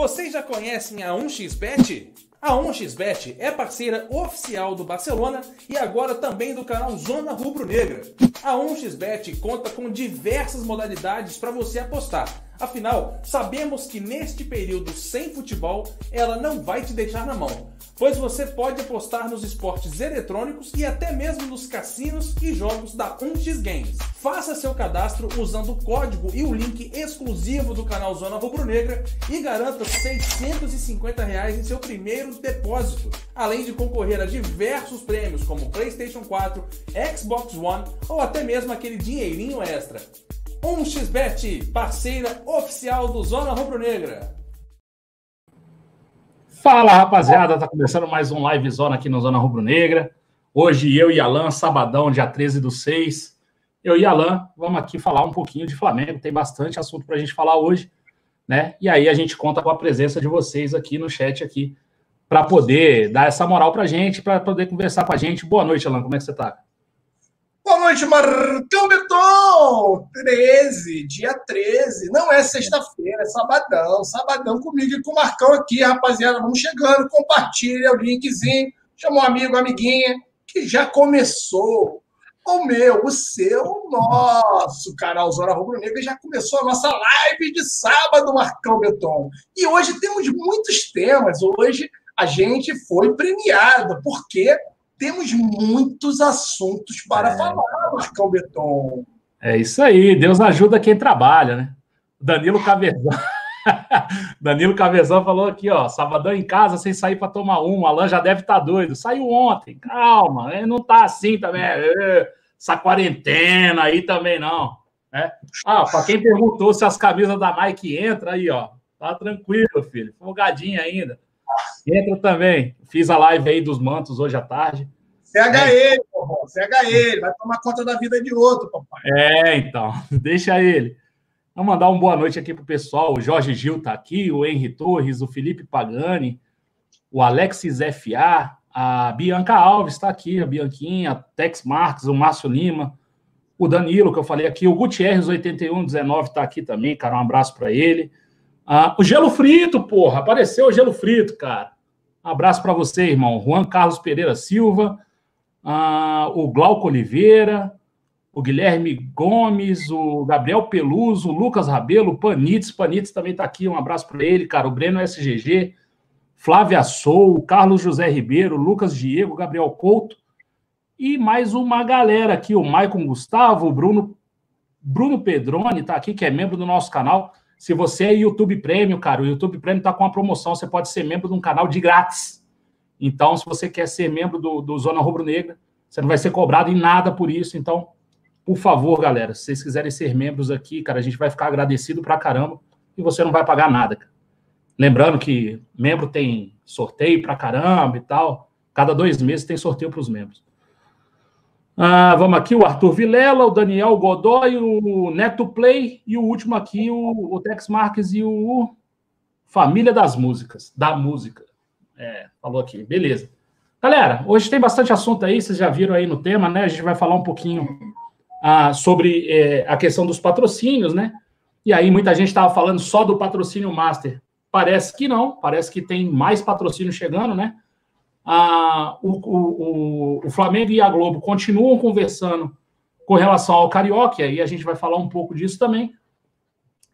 Vocês já conhecem a 1xBet? A 1xBet é parceira oficial do Barcelona e agora também do canal Zona Rubro Negra. A 1xBet conta com diversas modalidades para você apostar. Afinal, sabemos que neste período sem futebol, ela não vai te deixar na mão, pois você pode apostar nos esportes eletrônicos e até mesmo nos cassinos e jogos da 1x Games. Faça seu cadastro usando o código e o link exclusivo do canal Zona Rubro Negra e garanta 650 reais em seu primeiro depósito, além de concorrer a diversos prêmios como PlayStation 4, Xbox One ou até mesmo aquele dinheirinho extra. 1xBet, parceira oficial do Zona Rubro Negra. Fala rapaziada, tá começando mais um live zona aqui no Zona Rubro Negra. Hoje eu e Alan, sabadão, dia 13 do 6. Eu e Alan vamos aqui falar um pouquinho de Flamengo, tem bastante assunto pra gente falar hoje, né? E aí a gente conta com a presença de vocês aqui no chat aqui para poder dar essa moral pra gente, para poder conversar com a gente. Boa noite, Alan, como é que você tá? Boa noite, Marcão Beton! 13, dia 13. Não é sexta-feira, é sabadão. Sabadão comigo e com o Marcão aqui, rapaziada. Vamos chegando, compartilha o linkzinho. Chama um amigo, amiguinha, que já começou. O meu, o seu, o nosso canal Zona Rubro Negra já começou a nossa live de sábado, Marcão Beton. E hoje temos muitos temas. Hoje a gente foi premiado, porque temos muitos assuntos para é. falar, Marcão Beton. É isso aí, Deus ajuda quem trabalha, né? Danilo Cavezão. Danilo Cavezão falou aqui, ó, sabadão em casa sem sair para tomar um. Alan já deve estar tá doido. Saiu ontem, calma, ele não tá assim também. É, essa quarentena aí também não. Né? Ah, para quem perguntou se as camisas da Nike entram aí, ó, tá tranquilo, filho, folgadinho ainda. Entra também. Fiz a live aí dos mantos hoje à tarde. CH é. ele, porra. CH ele. Vai tomar conta da vida de outro, papai. É, então. Deixa ele. Vou mandar uma boa noite aqui pro pessoal. O Jorge Gil tá aqui, o Henry Torres, o Felipe Pagani, o Alexis FA, a Bianca Alves está aqui, a Bianquinha, a Tex Marques, o Márcio Lima, o Danilo, que eu falei aqui, o Gutierrez 8119 está aqui também, cara. Um abraço para ele. Ah, o Gelo Frito, porra, apareceu o Gelo Frito, cara. Um abraço para você, irmão. Juan Carlos Pereira Silva, ah, o Glauco Oliveira, o Guilherme Gomes, o Gabriel Peluso, o Lucas Rabelo, o Panitz. Panitz também está aqui, um abraço para ele, cara. O Breno SGG, Flávia Sou, Carlos José Ribeiro, Lucas Diego, Gabriel Couto e mais uma galera aqui, o Maicon Gustavo, o Bruno, Bruno Pedrone está aqui, que é membro do nosso canal. Se você é YouTube Premium, cara, o YouTube Premium está com uma promoção, você pode ser membro de um canal de grátis. Então, se você quer ser membro do, do Zona Rubro Negra, você não vai ser cobrado em nada por isso. Então, por favor, galera, se vocês quiserem ser membros aqui, cara, a gente vai ficar agradecido pra caramba e você não vai pagar nada. Cara. Lembrando que membro tem sorteio pra caramba e tal. Cada dois meses tem sorteio para os membros. Ah, vamos aqui, o Arthur Vilela, o Daniel Godoy, o Neto Play e o último aqui, o, o Tex Marques e o Família das Músicas, da Música. É, falou aqui, beleza. Galera, hoje tem bastante assunto aí, vocês já viram aí no tema, né? A gente vai falar um pouquinho ah, sobre é, a questão dos patrocínios, né? E aí muita gente estava falando só do patrocínio Master. Parece que não, parece que tem mais patrocínio chegando, né? a, o, o, o, Flamengo e a Globo continuam conversando com relação ao Carioca, e a gente vai falar um pouco disso também.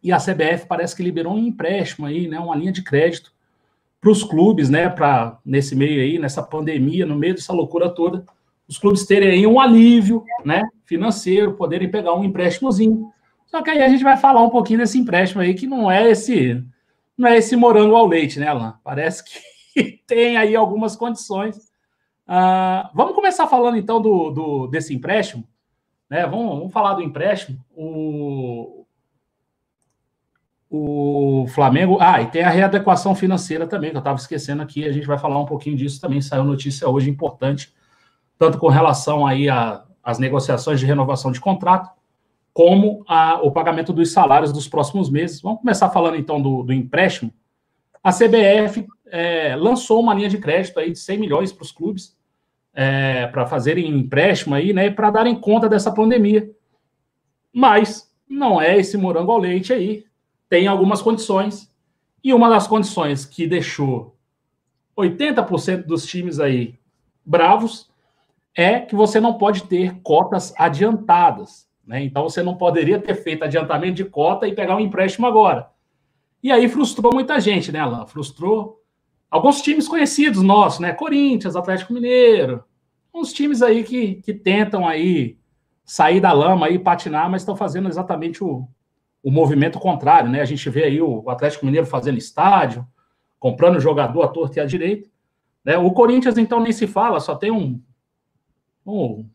E a CBF parece que liberou um empréstimo aí, né, uma linha de crédito para os clubes, né, para nesse meio aí, nessa pandemia, no meio dessa loucura toda, os clubes terem aí um alívio, né, financeiro, poderem pegar um empréstimozinho. Só que aí a gente vai falar um pouquinho desse empréstimo aí que não é esse não é esse morango ao leite, né, Alan? Parece que tem aí algumas condições. Uh, vamos começar falando então do, do desse empréstimo. Né? Vamos, vamos, falar do empréstimo. O, o Flamengo. Ah, e tem a readequação financeira também, que eu estava esquecendo aqui. A gente vai falar um pouquinho disso também. Saiu notícia hoje importante, tanto com relação aí às negociações de renovação de contrato, como a, o pagamento dos salários dos próximos meses. Vamos começar falando então do, do empréstimo. A CBF é, lançou uma linha de crédito aí de 100 milhões para os clubes é, para fazerem empréstimo aí, né, para darem conta dessa pandemia. Mas não é esse morango ao leite aí, tem algumas condições. E uma das condições que deixou 80% dos times aí bravos é que você não pode ter cotas adiantadas. Né? Então você não poderia ter feito adiantamento de cota e pegar um empréstimo agora. E aí frustrou muita gente, né, Alain? Frustrou alguns times conhecidos nossos, né? Corinthians, Atlético Mineiro, uns times aí que, que tentam aí sair da lama e patinar, mas estão fazendo exatamente o, o movimento contrário, né? A gente vê aí o Atlético Mineiro fazendo estádio, comprando jogador à torta e à direita. Né? O Corinthians, então, nem se fala, só tem um. um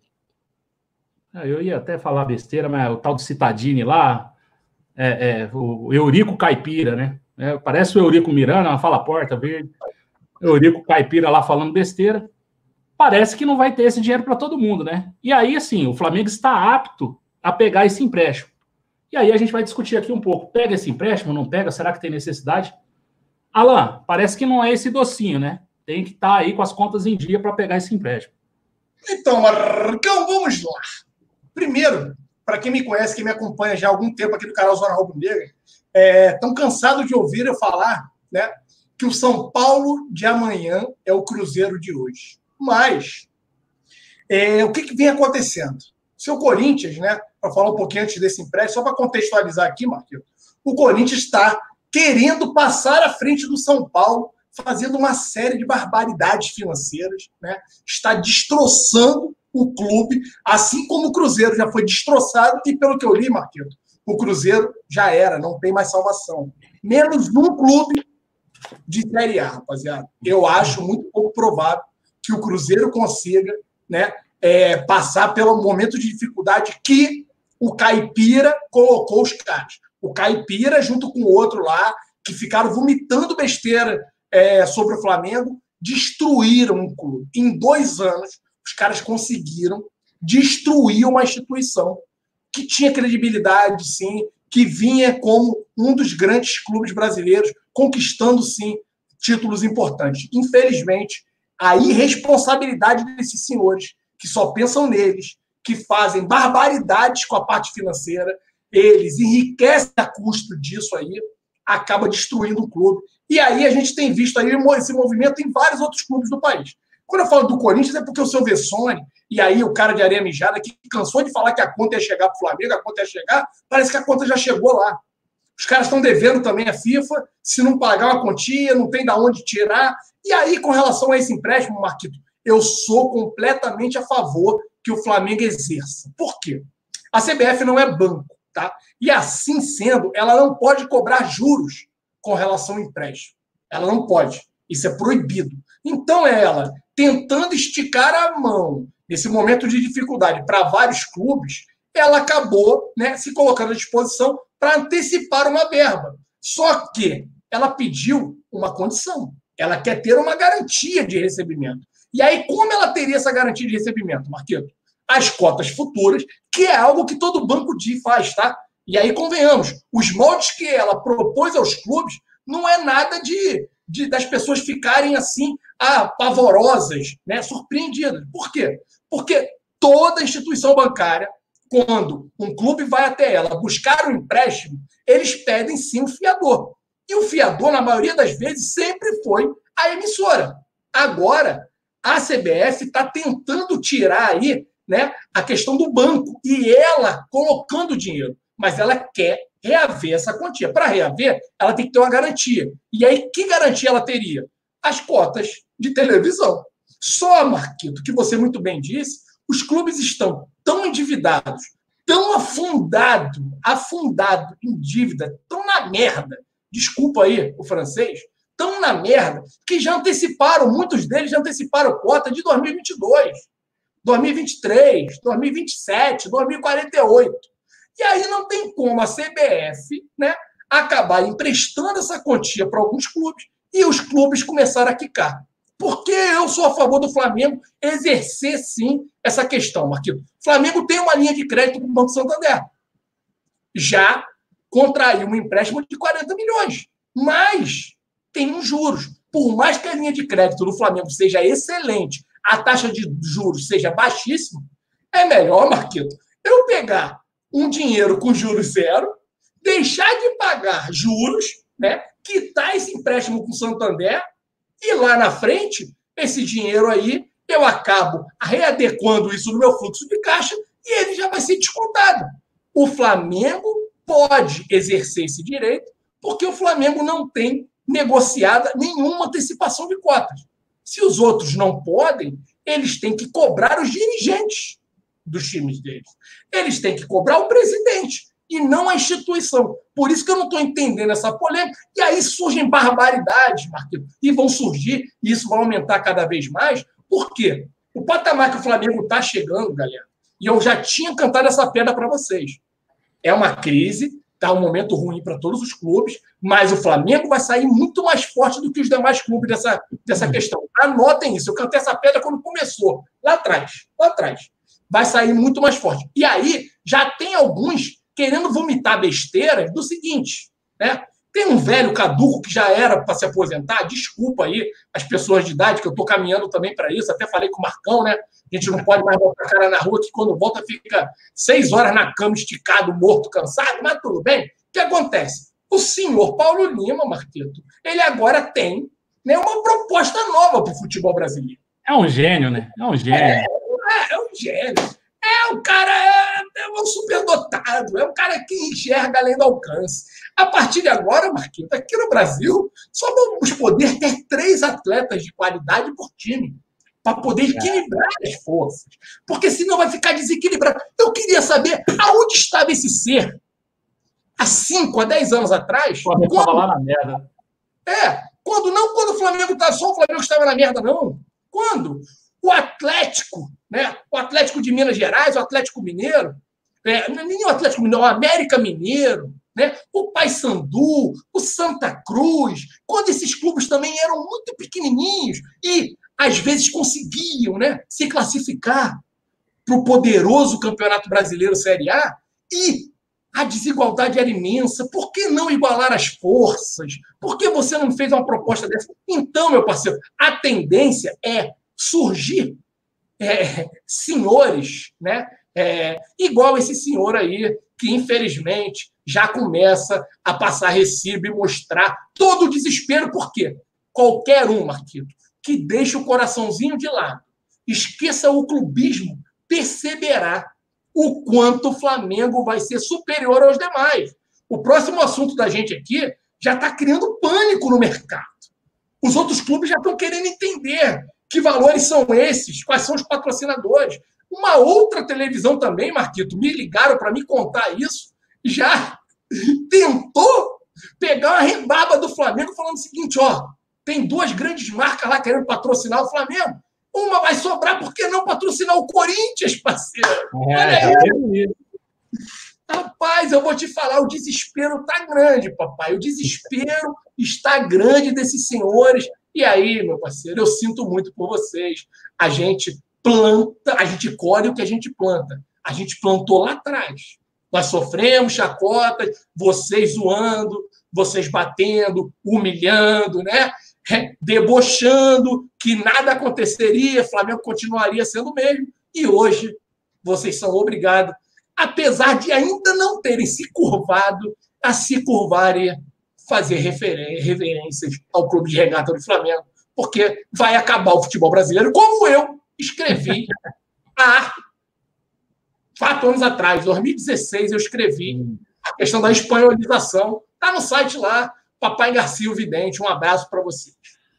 eu ia até falar besteira, mas o tal de Citadini lá, é, é, o Eurico Caipira, né? É, parece o Eurico Miranda, uma fala porta verde. Eurico Caipira lá falando besteira. Parece que não vai ter esse dinheiro para todo mundo, né? E aí, assim, o Flamengo está apto a pegar esse empréstimo. E aí a gente vai discutir aqui um pouco. Pega esse empréstimo, não pega? Será que tem necessidade? Alan, parece que não é esse docinho, né? Tem que estar tá aí com as contas em dia para pegar esse empréstimo. Então, Marcão, vamos lá. Primeiro, para quem me conhece, quem me acompanha já há algum tempo aqui no canal Zona Rubro Negra, é, cansados de ouvir eu falar né, que o São Paulo de amanhã é o Cruzeiro de hoje. Mas, é, o que, que vem acontecendo? Seu Corinthians, né, para falar um pouquinho antes desse empréstimo, só para contextualizar aqui, Marquinhos, o Corinthians está querendo passar à frente do São Paulo, fazendo uma série de barbaridades financeiras, né? está destroçando o clube, assim como o Cruzeiro já foi destroçado, e pelo que eu li, Marquinhos, o Cruzeiro já era, não tem mais salvação. Menos num clube de Série A, rapaziada. Eu acho muito pouco provável que o Cruzeiro consiga né, é, passar pelo momento de dificuldade que o Caipira colocou os caras. O Caipira, junto com o outro lá, que ficaram vomitando besteira é, sobre o Flamengo, destruíram o clube. Em dois anos, os caras conseguiram destruir uma instituição que tinha credibilidade, sim, que vinha como um dos grandes clubes brasileiros, conquistando, sim, títulos importantes. Infelizmente, a irresponsabilidade desses senhores, que só pensam neles, que fazem barbaridades com a parte financeira, eles enriquecem a custo disso aí, acaba destruindo o clube. E aí a gente tem visto aí esse movimento em vários outros clubes do país. Quando eu falo do Corinthians, é porque o seu Vessone, e aí o cara de areia mijada, que cansou de falar que a conta ia chegar para o Flamengo, a conta ia chegar, parece que a conta já chegou lá. Os caras estão devendo também a FIFA, se não pagar uma quantia, não tem da onde tirar. E aí, com relação a esse empréstimo, Marquito, eu sou completamente a favor que o Flamengo exerça. Por quê? A CBF não é banco, tá? E assim sendo, ela não pode cobrar juros com relação ao empréstimo. Ela não pode. Isso é proibido. Então, ela, tentando esticar a mão nesse momento de dificuldade para vários clubes, ela acabou né, se colocando à disposição para antecipar uma verba. Só que ela pediu uma condição. Ela quer ter uma garantia de recebimento. E aí, como ela teria essa garantia de recebimento, Marquito? As cotas futuras, que é algo que todo banco de faz, tá? E aí, convenhamos, os moldes que ela propôs aos clubes não é nada de, de das pessoas ficarem assim, apavorosas, né? surpreendidas. Por quê? Porque toda instituição bancária, quando um clube vai até ela buscar um empréstimo, eles pedem sim um fiador. E o fiador, na maioria das vezes, sempre foi a emissora. Agora, a CBF está tentando tirar aí né, a questão do banco e ela colocando dinheiro, mas ela quer reaver essa quantia. Para reaver, ela tem que ter uma garantia. E aí, que garantia ela teria? As cotas de televisão. Só, Marquito, que você muito bem disse, os clubes estão tão endividados, tão afundado, afundado em dívida, tão na merda. Desculpa aí o francês, tão na merda que já anteciparam, muitos deles já anteciparam cota de 2022, 2023, 2027, 2048. E aí não tem como a CBF né, acabar emprestando essa quantia para alguns clubes e os clubes começaram a quicar. Porque eu sou a favor do Flamengo exercer, sim, essa questão, Marquinhos. O Flamengo tem uma linha de crédito com o Banco Santander. Já contraiu um empréstimo de 40 milhões. Mas tem os juros. Por mais que a linha de crédito do Flamengo seja excelente, a taxa de juros seja baixíssima, é melhor, Marquito, eu pegar um dinheiro com juros zero, deixar de pagar juros, né? Quitar esse empréstimo com o Santander e lá na frente, esse dinheiro aí, eu acabo readequando isso no meu fluxo de caixa e ele já vai ser descontado. O Flamengo pode exercer esse direito porque o Flamengo não tem negociada nenhuma antecipação de cotas. Se os outros não podem, eles têm que cobrar os dirigentes dos times deles. Eles têm que cobrar o presidente e não a instituição. Por isso que eu não estou entendendo essa polêmica. E aí surgem barbaridades, Marquinhos, e vão surgir, e isso vai aumentar cada vez mais. Por quê? O patamar que o Flamengo está chegando, galera, e eu já tinha cantado essa pedra para vocês. É uma crise, está um momento ruim para todos os clubes, mas o Flamengo vai sair muito mais forte do que os demais clubes dessa, dessa questão. Anotem isso, eu cantei essa pedra quando começou, lá atrás, lá atrás. Vai sair muito mais forte. E aí, já tem alguns querendo vomitar besteiras do seguinte, né? Tem um velho caduco que já era para se aposentar, desculpa aí as pessoas de idade, que eu estou caminhando também para isso, até falei com o Marcão, né? A gente não pode mais botar a cara na rua, que quando volta fica seis horas na cama, esticado, morto, cansado, mas tudo bem. O que acontece? O senhor Paulo Lima, Marquito, ele agora tem né, uma proposta nova para o futebol brasileiro. É um gênio, né? É um gênio. É, é, é um gênio. É, o cara é, é um superdotado, é um cara que enxerga além do alcance. A partir de agora, Marquinhos, aqui no Brasil, só vamos poder ter três atletas de qualidade por time para poder equilibrar as forças. Porque senão vai ficar desequilibrado. Eu queria saber aonde estava esse ser há 5, a 10 anos atrás. Pô, quando... lá na merda. É, quando não quando o Flamengo estava só o Flamengo estava na merda, não. Quando? O Atlético, né? o Atlético de Minas Gerais, o Atlético Mineiro, é, nem o Atlético Mineiro, o América Mineiro, né? o Paysandu, o Santa Cruz, quando esses clubes também eram muito pequenininhos e às vezes conseguiam né, se classificar para o poderoso Campeonato Brasileiro Série A e a desigualdade era imensa. Por que não igualar as forças? Por que você não fez uma proposta dessa? Então, meu parceiro, a tendência é surgir é, senhores, né? É, igual esse senhor aí, que infelizmente já começa a passar recibo e mostrar todo o desespero, por quê? Qualquer um, Marquito, que deixe o coraçãozinho de lado, esqueça o clubismo, perceberá o quanto o Flamengo vai ser superior aos demais. O próximo assunto da gente aqui já está criando pânico no mercado. Os outros clubes já estão querendo entender que valores são esses? Quais são os patrocinadores? Uma outra televisão também, Marquito, me ligaram para me contar isso, já tentou pegar uma rebaba do Flamengo falando o seguinte, ó, tem duas grandes marcas lá querendo patrocinar o Flamengo. Uma vai sobrar, por que não patrocinar o Corinthians, parceiro? É, Olha aí. Rapaz, eu vou te falar, o desespero está grande, papai. O desespero está grande desses senhores e aí, meu parceiro, eu sinto muito por vocês. A gente planta, a gente colhe o que a gente planta. A gente plantou lá atrás. Nós sofremos chacotas, vocês zoando, vocês batendo, humilhando, né? debochando que nada aconteceria, Flamengo continuaria sendo o mesmo. E hoje vocês são obrigados, apesar de ainda não terem se curvado, a se curvarem fazer reverências ao Clube de Regata do Flamengo, porque vai acabar o futebol brasileiro, como eu escrevi há quatro anos atrás, 2016, eu escrevi a questão da espanholização. Está no site lá, Papai Garcia o Vidente. Um abraço para vocês.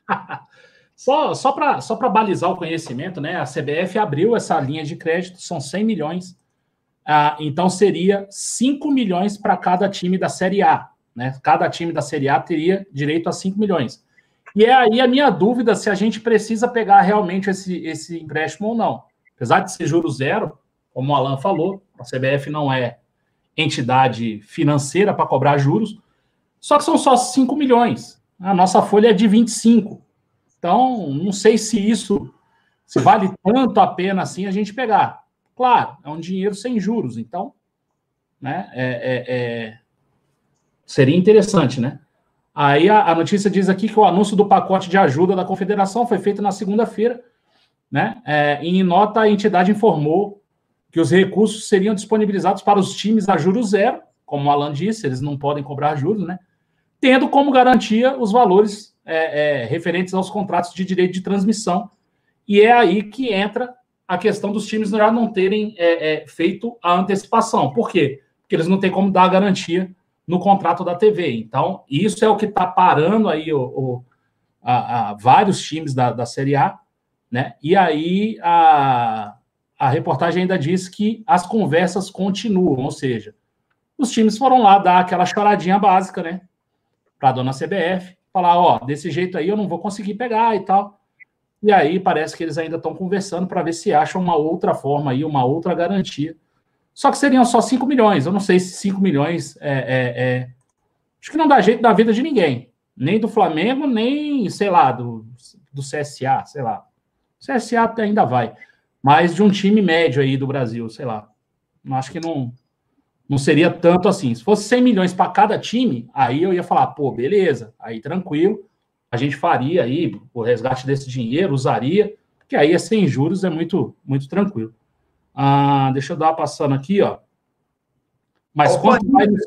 Só, só para só balizar o conhecimento, né? A CBF abriu essa linha de crédito, são 100 milhões. Ah, então seria 5 milhões para cada time da Série A. Né? Cada time da Série A teria direito a 5 milhões. E é aí a minha dúvida se a gente precisa pegar realmente esse, esse empréstimo ou não. Apesar de ser juro zero, como o Alan falou, a CBF não é entidade financeira para cobrar juros, só que são só 5 milhões. A nossa folha é de 25. Então, não sei se isso se vale tanto a pena assim a gente pegar. Claro, é um dinheiro sem juros, então, né? É, é, é Seria interessante, né? Aí a, a, notícia diz aqui que o anúncio do pacote de ajuda da confederação foi feito na segunda-feira, né? É, em nota, a entidade informou que os recursos seriam disponibilizados para os times a juros zero, como o Alan disse, eles não podem cobrar juros, né? tendo como garantia os valores é, é, referentes aos contratos de direito de transmissão. E é aí que entra a questão dos times já não terem é, é, feito a antecipação. Por quê? Porque eles não têm como dar a garantia no contrato da TV. Então, isso é o que está parando aí o, o a, a, vários times da, da Série A, né? E aí a, a reportagem ainda diz que as conversas continuam, ou seja, os times foram lá dar aquela choradinha básica, né? Para a dona CBF, falar, ó, desse jeito aí eu não vou conseguir pegar e tal. E aí parece que eles ainda estão conversando para ver se acham uma outra forma aí, uma outra garantia. Só que seriam só 5 milhões. Eu não sei se 5 milhões é, é, é, Acho que não dá jeito da vida de ninguém. Nem do Flamengo, nem, sei lá, do, do CSA, sei lá. CSA ainda vai. Mas de um time médio aí do Brasil, sei lá. Não acho que não, não seria tanto assim. Se fosse 100 milhões para cada time, aí eu ia falar, pô, beleza, aí tranquilo, a gente faria aí o resgate desse dinheiro, usaria, porque aí é sem juros, é muito, muito tranquilo. Ah, deixa eu dar uma passando aqui, ó. Mas quanto vai nos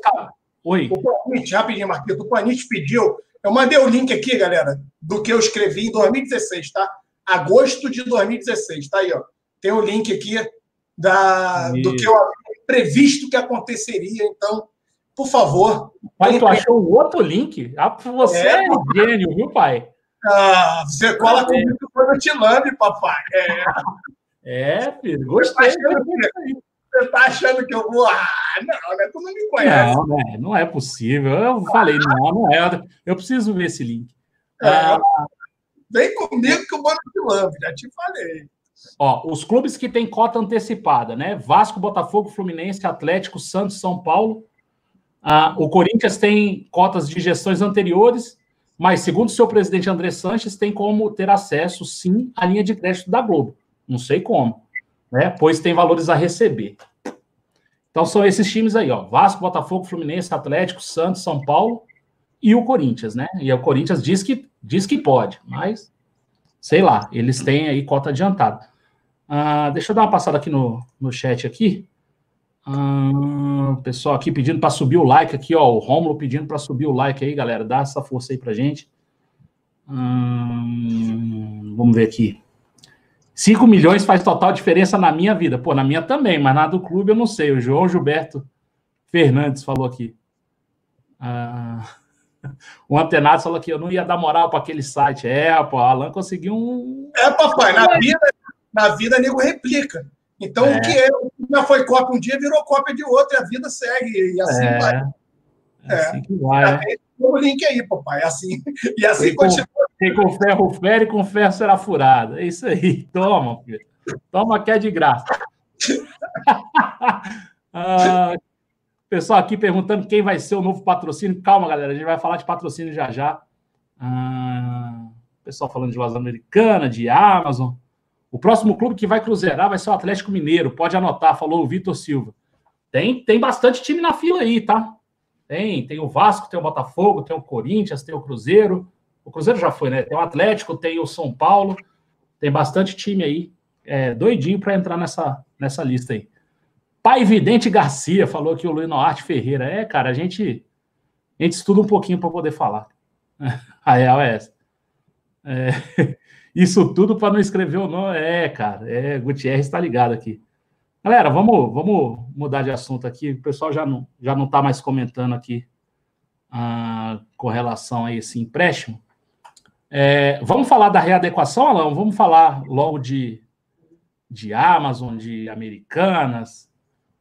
Oi. O Panit, rapidinho, Marquinhos, o Panit pediu. Eu mandei o link aqui, galera, do que eu escrevi em 2016, tá? Agosto de 2016, tá aí, ó. Tem o link aqui da, do que eu previsto que aconteceria. Então, por favor. Pai, tu achou um outro link? Ah, você é, é gênio, viu, pai? Ah, você cola comigo quando eu te lame, papai. É. É, filho, gostei. Você tá, você tá achando que eu vou. Ah, não, né? Tu não me conhece. Não, né? não é possível. Eu falei, não, não é. Eu preciso ver esse link. É, ah, vem comigo que o Bono te lambe, já te falei. Ó, os clubes que têm cota antecipada, né? Vasco, Botafogo, Fluminense, Atlético, Santos, São Paulo. Ah, o Corinthians tem cotas de gestões anteriores, mas, segundo o seu presidente André Sanches, tem como ter acesso, sim, à linha de crédito da Globo. Não sei como, né? Pois tem valores a receber. Então são esses times aí, ó: Vasco, Botafogo, Fluminense, Atlético, Santos, São Paulo e o Corinthians, né? E o Corinthians diz que diz que pode, mas sei lá, eles têm aí cota adiantada. Ah, deixa eu dar uma passada aqui no, no chat aqui. Ah, pessoal aqui pedindo para subir o like aqui, ó, o Romulo pedindo para subir o like aí, galera, dá essa força aí pra gente. Ah, vamos ver aqui. 5 milhões faz total diferença na minha vida. Pô, na minha também, mas na do clube eu não sei. O João Gilberto Fernandes falou aqui. Ah, o Antenado falou que eu não ia dar moral para aquele site. É, pô, Alan conseguiu um. É, papai, na vida, na vida nego replica. Então, é. o que é, já foi cópia um dia, virou cópia de outro, e a vida segue, e assim é. vai. É, assim que vai. É. O link aí, papai, assim, e assim continua. Quem com ferro fere, com ferro será furado. É isso aí. Toma, filho. Toma que é de graça. ah, pessoal aqui perguntando quem vai ser o novo patrocínio. Calma, galera. A gente vai falar de patrocínio já já. Ah, pessoal falando de loja americana, de Amazon. O próximo clube que vai cruzeirar vai ser o Atlético Mineiro. Pode anotar, falou o Vitor Silva. Tem, tem bastante time na fila aí, tá? Tem, tem o Vasco, tem o Botafogo, tem o Corinthians, tem o Cruzeiro. O Cruzeiro já foi, né? Tem o Atlético, tem o São Paulo, tem bastante time aí, é, doidinho para entrar nessa, nessa lista aí. Pai Vidente Garcia falou que o Luiz Noarte Ferreira. É, cara, a gente, a gente estuda um pouquinho para poder falar. A real é essa. É, isso tudo para não escrever o nome. É, cara, é, Gutierrez está ligado aqui. Galera, vamos, vamos mudar de assunto aqui. O pessoal já não já não está mais comentando aqui ah, com relação a esse empréstimo. É, vamos falar da readequação, Alain? Vamos falar logo de, de Amazon, de Americanas.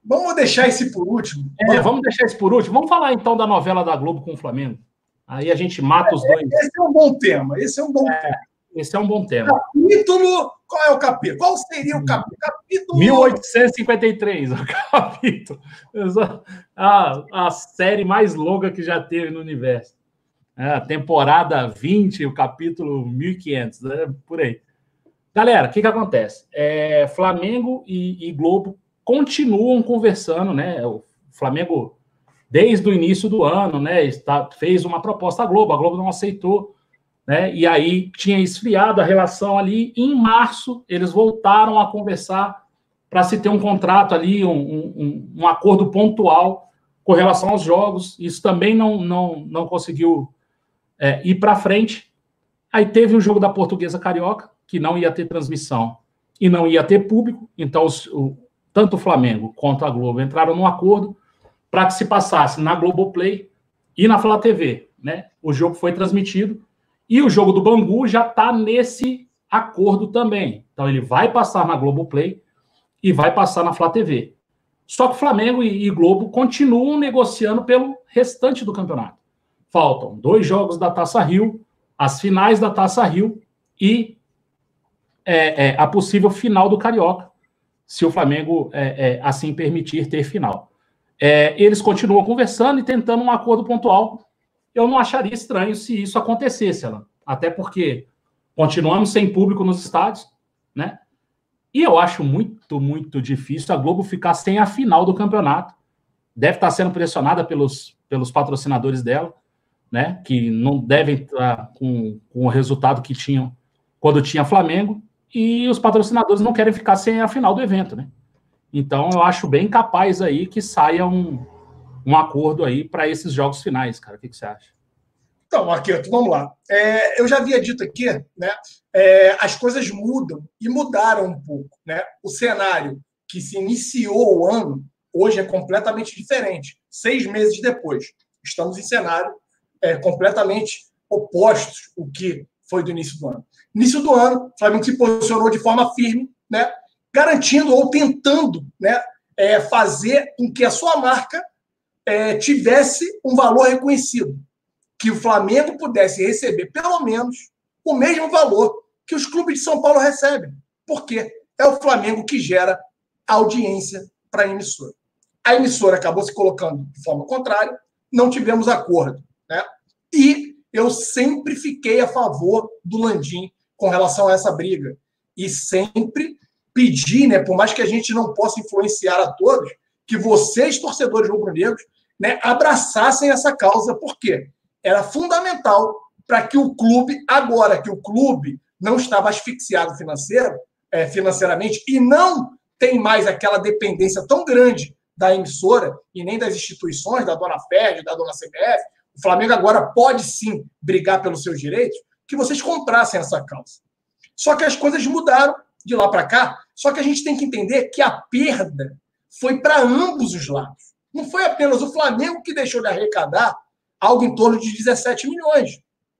Vamos deixar esse por último. É, vamos deixar esse por último. Vamos falar então da novela da Globo com o Flamengo. Aí a gente mata os dois. Esse é um bom tema. Esse é um bom é, tema. Esse é um bom tema. Capítulo. Qual é o capítulo? Qual seria o capítulo? capítulo... 1853, o capítulo. A, a série mais longa que já teve no universo. É, temporada 20, o capítulo 1500, né? por aí. Galera, o que, que acontece? É, Flamengo e, e, Globo continuam conversando, né? O Flamengo, desde o início do ano, né, está, fez uma proposta à Globo, a Globo não aceitou, né? E aí tinha esfriado a relação ali. Em março, eles voltaram a conversar para se ter um contrato ali, um, um, um acordo pontual com relação aos jogos. Isso também não, não, não conseguiu é, ir para frente. Aí teve o jogo da Portuguesa Carioca, que não ia ter transmissão e não ia ter público. Então, os, o, tanto o Flamengo quanto a Globo entraram num acordo para que se passasse na Globoplay e na Flá TV. Né? O jogo foi transmitido e o jogo do Bangu já está nesse acordo também. Então, ele vai passar na Globoplay e vai passar na Flá TV. Só que Flamengo e, e Globo continuam negociando pelo restante do campeonato. Faltam dois jogos da Taça Rio, as finais da Taça Rio e é, é, a possível final do Carioca, se o Flamengo é, é assim permitir ter final. É, eles continuam conversando e tentando um acordo pontual. Eu não acharia estranho se isso acontecesse, Alan. até porque continuamos sem público nos estádios, né? E eu acho muito, muito difícil a Globo ficar sem a final do campeonato. Deve estar sendo pressionada pelos, pelos patrocinadores dela, né? Que não devem estar com, com o resultado que tinham quando tinha Flamengo. E os patrocinadores não querem ficar sem a final do evento, né? Então eu acho bem capaz aí que saia um, um acordo aí para esses jogos finais, cara. O que, que você acha? Então, Marqueto, vamos lá. É, eu já havia dito aqui, né? É, as coisas mudam e mudaram um pouco, né? O cenário que se iniciou o ano hoje é completamente diferente. Seis meses depois, estamos em cenário é, completamente opostos o que foi do início do ano. Início do ano, o Flamengo se posicionou de forma firme, né? Garantindo ou tentando, né? É, fazer com que a sua marca é, tivesse um valor reconhecido que o Flamengo pudesse receber pelo menos o mesmo valor que os clubes de São Paulo recebem. Porque é o Flamengo que gera audiência para a emissora. A emissora acabou se colocando de forma contrária, não tivemos acordo. Né? E eu sempre fiquei a favor do Landim com relação a essa briga. E sempre pedi, né, por mais que a gente não possa influenciar a todos, que vocês, torcedores rubro-negros, né, abraçassem essa causa. Por quê? era fundamental para que o clube, agora que o clube não estava asfixiado financeiro, é, financeiramente e não tem mais aquela dependência tão grande da emissora e nem das instituições, da dona FED, da dona CBF, o Flamengo agora pode sim brigar pelos seus direitos, que vocês comprassem essa causa. Só que as coisas mudaram de lá para cá, só que a gente tem que entender que a perda foi para ambos os lados. Não foi apenas o Flamengo que deixou de arrecadar algo em torno de 17 milhões.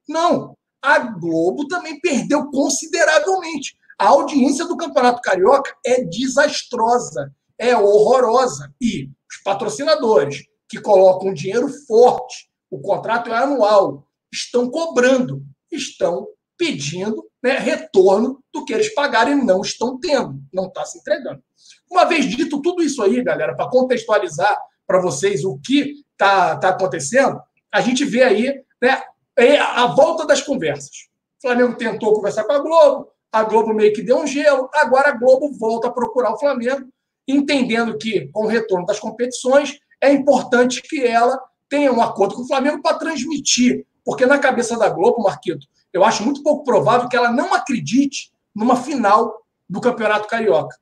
Não. A Globo também perdeu consideravelmente. A audiência do Campeonato Carioca é desastrosa, é horrorosa. E os patrocinadores que colocam dinheiro forte, o contrato é anual, estão cobrando, estão pedindo né, retorno do que eles pagaram e não estão tendo, não está se entregando. Uma vez dito tudo isso aí, galera, para contextualizar para vocês o que está tá acontecendo, a gente vê aí né, a volta das conversas. O Flamengo tentou conversar com a Globo, a Globo meio que deu um gelo, agora a Globo volta a procurar o Flamengo, entendendo que, com o retorno das competições, é importante que ela tenha um acordo com o Flamengo para transmitir. Porque na cabeça da Globo, Marquito, eu acho muito pouco provável que ela não acredite numa final do Campeonato Carioca.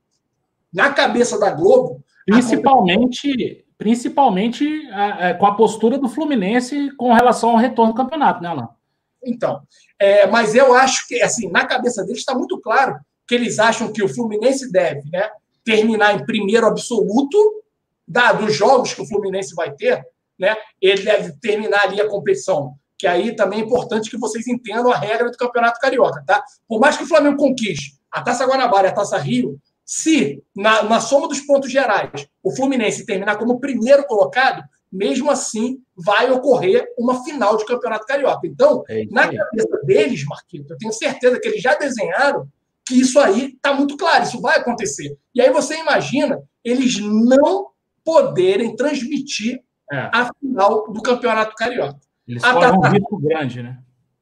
Na cabeça da Globo. Principalmente, principalmente é, é, com a postura do Fluminense com relação ao retorno do campeonato, né, Alain? Então, é, mas eu acho que, assim, na cabeça deles está muito claro que eles acham que o Fluminense deve né, terminar em primeiro absoluto da, dos jogos que o Fluminense vai ter, né? Ele deve terminar ali a competição. Que aí também é importante que vocês entendam a regra do Campeonato Carioca, tá? Por mais que o Flamengo conquiste a Taça Guanabara e a Taça Rio, se, na, na soma dos pontos gerais, o Fluminense terminar como primeiro colocado, mesmo assim vai ocorrer uma final de Campeonato Carioca. Então, é na cabeça deles, Marquinhos, eu tenho certeza que eles já desenharam que isso aí está muito claro, isso vai acontecer. E aí você imagina eles não poderem transmitir é. a final do Campeonato Carioca. Eles a taça... um risco grande, né?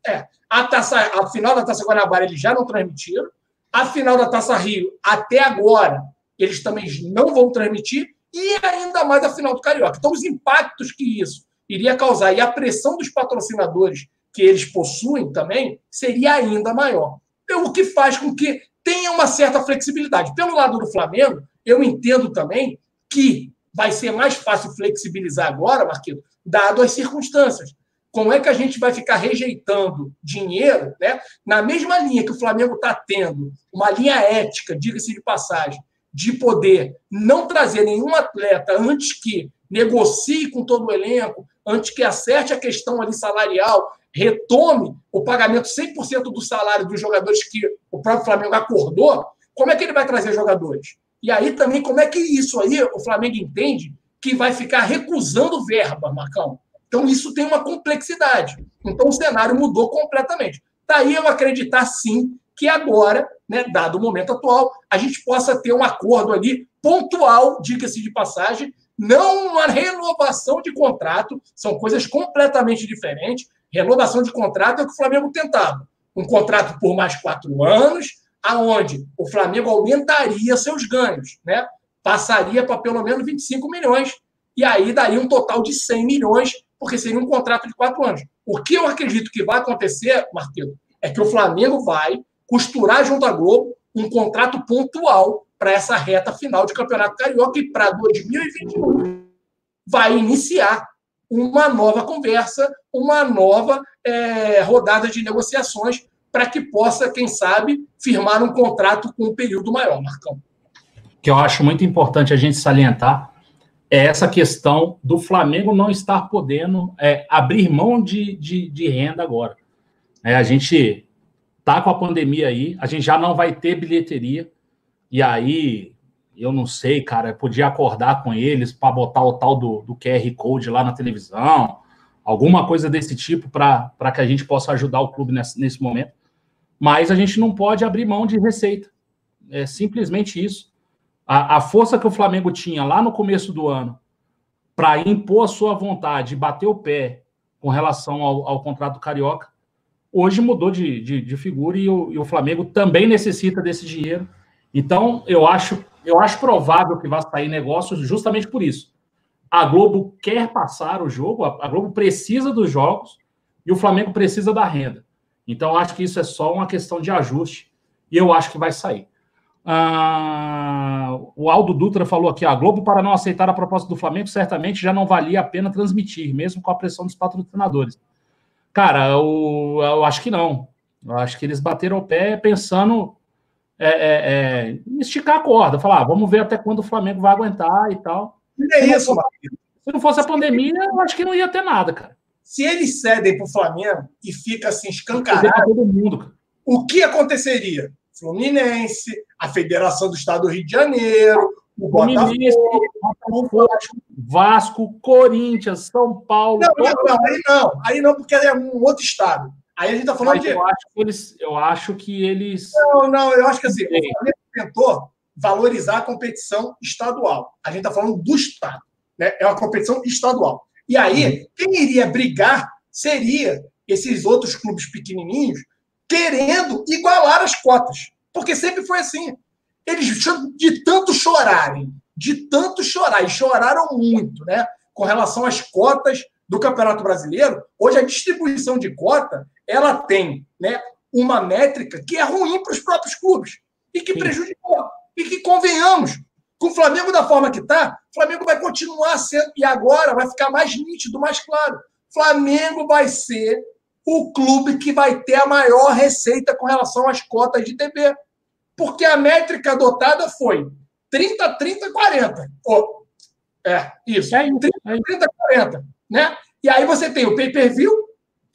É. A, taça, a final da Taça Guanabara eles já não transmitiram. A final da Taça Rio, até agora, eles também não vão transmitir, e ainda mais a final do Carioca. Então, os impactos que isso iria causar e a pressão dos patrocinadores que eles possuem também seria ainda maior. Então, o que faz com que tenha uma certa flexibilidade. Pelo lado do Flamengo, eu entendo também que vai ser mais fácil flexibilizar agora, Marquinhos, dado as circunstâncias. Como é que a gente vai ficar rejeitando dinheiro, né? Na mesma linha que o Flamengo está tendo, uma linha ética, diga-se de passagem, de poder não trazer nenhum atleta antes que negocie com todo o elenco, antes que acerte a questão ali salarial, retome o pagamento 100% do salário dos jogadores que o próprio Flamengo acordou, como é que ele vai trazer jogadores? E aí também, como é que isso aí o Flamengo entende que vai ficar recusando verba, Marcão? Então, isso tem uma complexidade. Então, o cenário mudou completamente. Daí eu acreditar, sim, que agora, né, dado o momento atual, a gente possa ter um acordo ali pontual, diga-se de passagem, não uma renovação de contrato, são coisas completamente diferentes. Renovação de contrato é o que o Flamengo tentava. Um contrato por mais quatro anos, aonde o Flamengo aumentaria seus ganhos, né? Passaria para pelo menos 25 milhões, e aí daria um total de 100 milhões porque seria um contrato de quatro anos. O que eu acredito que vai acontecer, Marquinhos, é que o Flamengo vai costurar junto à Globo um contrato pontual para essa reta final de Campeonato Carioca e para 2021 vai iniciar uma nova conversa, uma nova é, rodada de negociações para que possa, quem sabe, firmar um contrato com um período maior, Marcão. Que eu acho muito importante a gente salientar é essa questão do Flamengo não estar podendo é, abrir mão de, de, de renda agora. É, a gente tá com a pandemia aí, a gente já não vai ter bilheteria, e aí eu não sei, cara, podia acordar com eles para botar o tal do, do QR Code lá na televisão, alguma coisa desse tipo para que a gente possa ajudar o clube nesse, nesse momento. Mas a gente não pode abrir mão de receita. É simplesmente isso a, a força que o Flamengo tinha lá no começo do ano para impor a sua vontade, bater o pé com relação ao, ao contrato carioca, hoje mudou de, de, de figura e o, e o, Flamengo também necessita desse dinheiro. Então, eu acho, eu acho provável que vá sair negócios justamente por isso. A Globo quer passar o jogo, a, a Globo precisa dos jogos e o Flamengo precisa da renda. Então, acho que isso é só uma questão de ajuste e eu acho que vai sair. Ah, o Aldo Dutra falou aqui: a Globo, para não aceitar a proposta do Flamengo, certamente já não valia a pena transmitir, mesmo com a pressão dos patrocinadores. Cara, eu, eu acho que não. Eu acho que eles bateram o pé pensando é, é, é, em esticar a corda, falar, ah, vamos ver até quando o Flamengo vai aguentar e tal. E é isso, Se não fosse a pandemia, eu acho que não ia ter nada, cara. Se eles cedem para o Flamengo e fica assim escancarado, todo mundo, o que aconteceria? Fluminense, a Federação do Estado do Rio de Janeiro, o Botafogo, Vasco, Corinthians, São Paulo. Não, não, não, aí não, aí não, porque é um outro estado. Aí a gente está falando Mas de. Eu acho que eles. Eu acho que eles... Não, não, eu acho que assim, o Flamengo tentou valorizar a competição estadual. A gente está falando do Estado. Né? É uma competição estadual. E aí, uhum. quem iria brigar seria esses outros clubes pequenininhos querendo igualar as cotas. Porque sempre foi assim. Eles, de tanto chorarem, de tanto chorar, e choraram muito, né? Com relação às cotas do Campeonato Brasileiro, hoje a distribuição de cota ela tem né, uma métrica que é ruim para os próprios clubes e que prejudicou. E que, convenhamos, com o Flamengo da forma que está, o Flamengo vai continuar sendo, e agora vai ficar mais nítido, mais claro. Flamengo vai ser o clube que vai ter a maior receita com relação às cotas de TV. Porque a métrica adotada foi 30, 30, 40. Oh, é, isso. É 30, 30, 40. Né? E aí você tem o pay-per-view,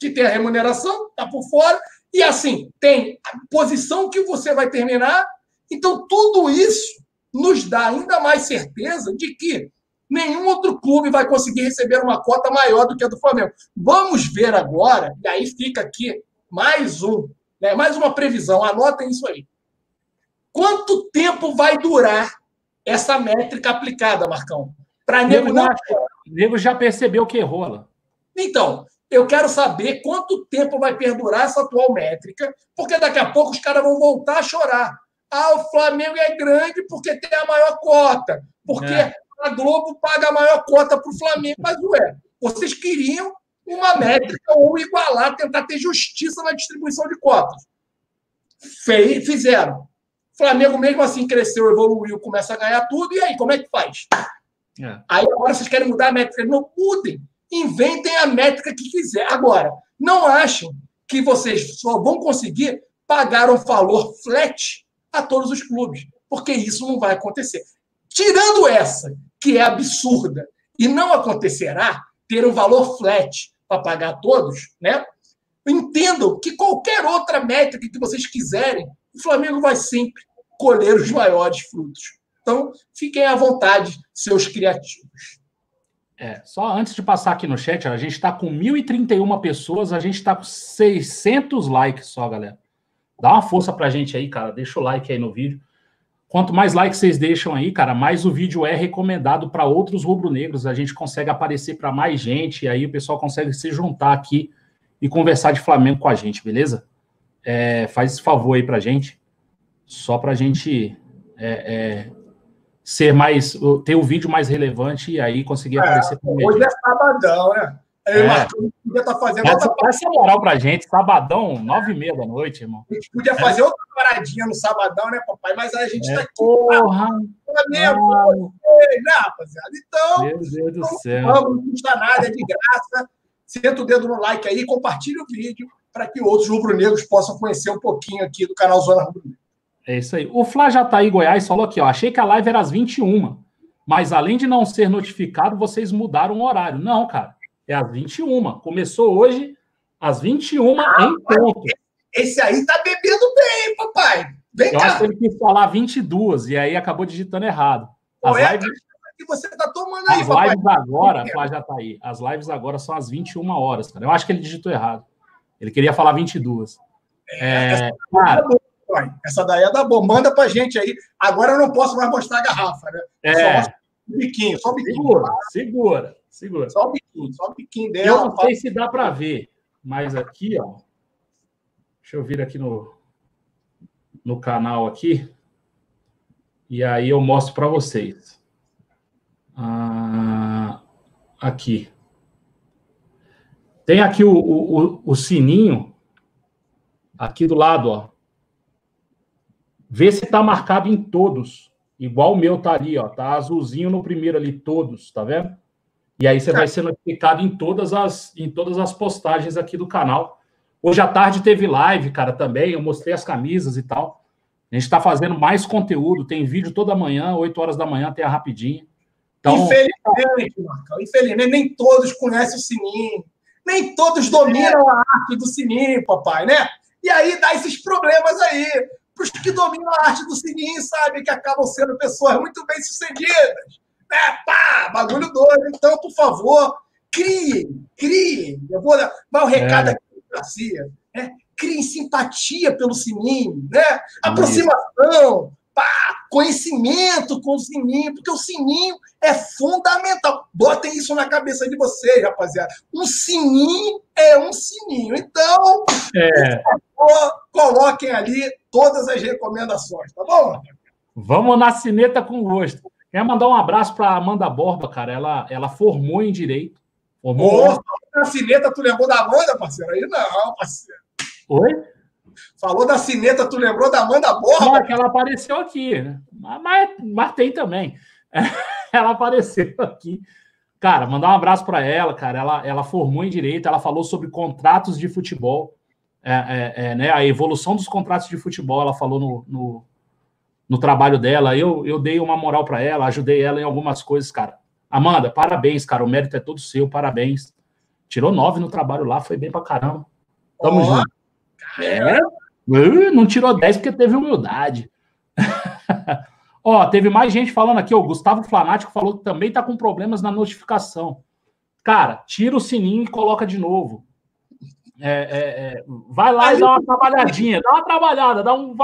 que tem a remuneração, tá por fora, e assim, tem a posição que você vai terminar. Então, tudo isso nos dá ainda mais certeza de que nenhum outro clube vai conseguir receber uma cota maior do que a do Flamengo. Vamos ver agora, e aí fica aqui mais um, né, mais uma previsão, anotem isso aí. Quanto tempo vai durar essa métrica aplicada, Marcão? Para nego não. nego já percebeu que errou lá. Então, eu quero saber quanto tempo vai perdurar essa atual métrica, porque daqui a pouco os caras vão voltar a chorar. Ah, o Flamengo é grande porque tem a maior cota, porque é a Globo paga a maior cota para o Flamengo. Mas, ué, vocês queriam uma métrica ou igualar, tentar ter justiça na distribuição de cotas. Fei, fizeram. Flamengo, mesmo assim, cresceu, evoluiu, começa a ganhar tudo. E aí, como é que faz? É. Aí agora vocês querem mudar a métrica. Não mudem. Inventem a métrica que quiser. Agora, não achem que vocês só vão conseguir pagar um valor flat a todos os clubes, porque isso não vai acontecer. Tirando essa, que é absurda, e não acontecerá ter um valor flat para pagar a todos, né? Entendam que qualquer outra métrica que vocês quiserem, o Flamengo vai sempre colher os maiores frutos. Então, fiquem à vontade, seus criativos. É, só antes de passar aqui no chat, a gente está com 1.031 pessoas, a gente está com 600 likes só, galera. Dá uma força pra gente aí, cara. Deixa o like aí no vídeo. Quanto mais likes vocês deixam aí, cara, mais o vídeo é recomendado para outros rubro-negros. A gente consegue aparecer para mais gente, e aí o pessoal consegue se juntar aqui e conversar de Flamengo com a gente, beleza? É, faz esse favor aí pra gente, só pra gente é, é, ser mais, ter o vídeo mais relevante e aí conseguir é, aparecer Hoje é sabadão, né? Aí, é. Marcão, podia estar tá fazendo Essa, outra... essa moral pra gente, sabadão, nove e meia da noite, irmão. A gente podia fazer outra paradinha no sabadão, né, papai? Mas aí a gente é, tá aqui. Porra! Tá mesmo, né, rapaziada? Então, Meu Deus do céu. Vamos, não custa nada, é de graça. Senta o dedo no like aí, compartilha o vídeo para que outros rubro-negros possam conhecer um pouquinho aqui do canal Zona Rubro Negro. É isso aí. O Flá Jataí Goiás falou aqui, ó. Achei que a live era às 21, mas além de não ser notificado, vocês mudaram o horário. Não, cara. É às 21. Começou hoje às 21 ah, em ponto. Esse aí tá bebendo bem, papai. Vem Eu cá. acho que ele quis falar 22 e aí acabou digitando errado. As é lives... que você tá tomando aí, As papai. lives agora, Flá já tá aí. As lives agora são às 21 horas, cara. Eu acho que ele digitou errado. Ele queria falar 22. É, é, cara, essa daí é da boa. Manda pra gente aí. Agora eu não posso mais mostrar a garrafa, né? É. Só o biquinho, só o biquinho. Segura, segura, segura. Só o biquinho, só o biquinho dela. Eu não sei se dá para ver, mas aqui, ó. Deixa eu vir aqui no, no canal aqui. E aí eu mostro para vocês. Ah, aqui. Tem aqui o, o, o sininho aqui do lado, ó. Vê se está marcado em todos. Igual o meu tá ali, ó. Tá azulzinho no primeiro ali, todos, tá vendo? E aí você vai ser notificado em todas as, em todas as postagens aqui do canal. Hoje à tarde teve live, cara, também. Eu mostrei as camisas e tal. A gente está fazendo mais conteúdo. Tem vídeo toda manhã, 8 horas da manhã, tem a rapidinho. Então, infelizmente, Marcão, infelizmente, nem todos conhecem o sininho. Nem todos dominam a arte do sininho, papai, né? E aí dá esses problemas aí para os que dominam a arte do sininho, sabe? Que acabam sendo pessoas muito bem sucedidas. Né? Pá, bagulho doido. Então, por favor, criem, criem. Eu vou dar o um recado é. aqui para democracia. Né? Criem simpatia pelo sininho, né? Aproximação, pá, conhecimento com o sininho, porque o sininho é fundamental. Botem isso na cabeça de vocês, rapaziada. Um sininho é um sininho. Então, é. favor, coloquem ali todas as recomendações, tá bom? Vamos na cineta com gosto. Quer mandar um abraço para Amanda Borba, cara. Ela, ela formou em direito. Formou. Oh, na cineta, tu lembrou da Amanda, parceiro? Aí não, parceiro. Oi? Falou da cineta, tu lembrou da Amanda Borba? Não, é que ela apareceu aqui, né? Mas, mas tem também. ela apareceu aqui. Cara, mandar um abraço para ela, cara. Ela, ela formou em direito, ela falou sobre contratos de futebol, é, é, é, né, a evolução dos contratos de futebol. Ela falou no, no, no trabalho dela. Eu, eu dei uma moral para ela, ajudei ela em algumas coisas, cara. Amanda, parabéns, cara. O mérito é todo seu, parabéns. Tirou nove no trabalho lá, foi bem pra caramba. Tamo oh, junto. É, não tirou dez porque teve humildade. Ó, teve mais gente falando aqui, o Gustavo Flanático falou que também tá com problemas na notificação. Cara, tira o sininho e coloca de novo. É, é, é, vai lá e dá uma trabalhadinha, dá uma trabalhada, dá um.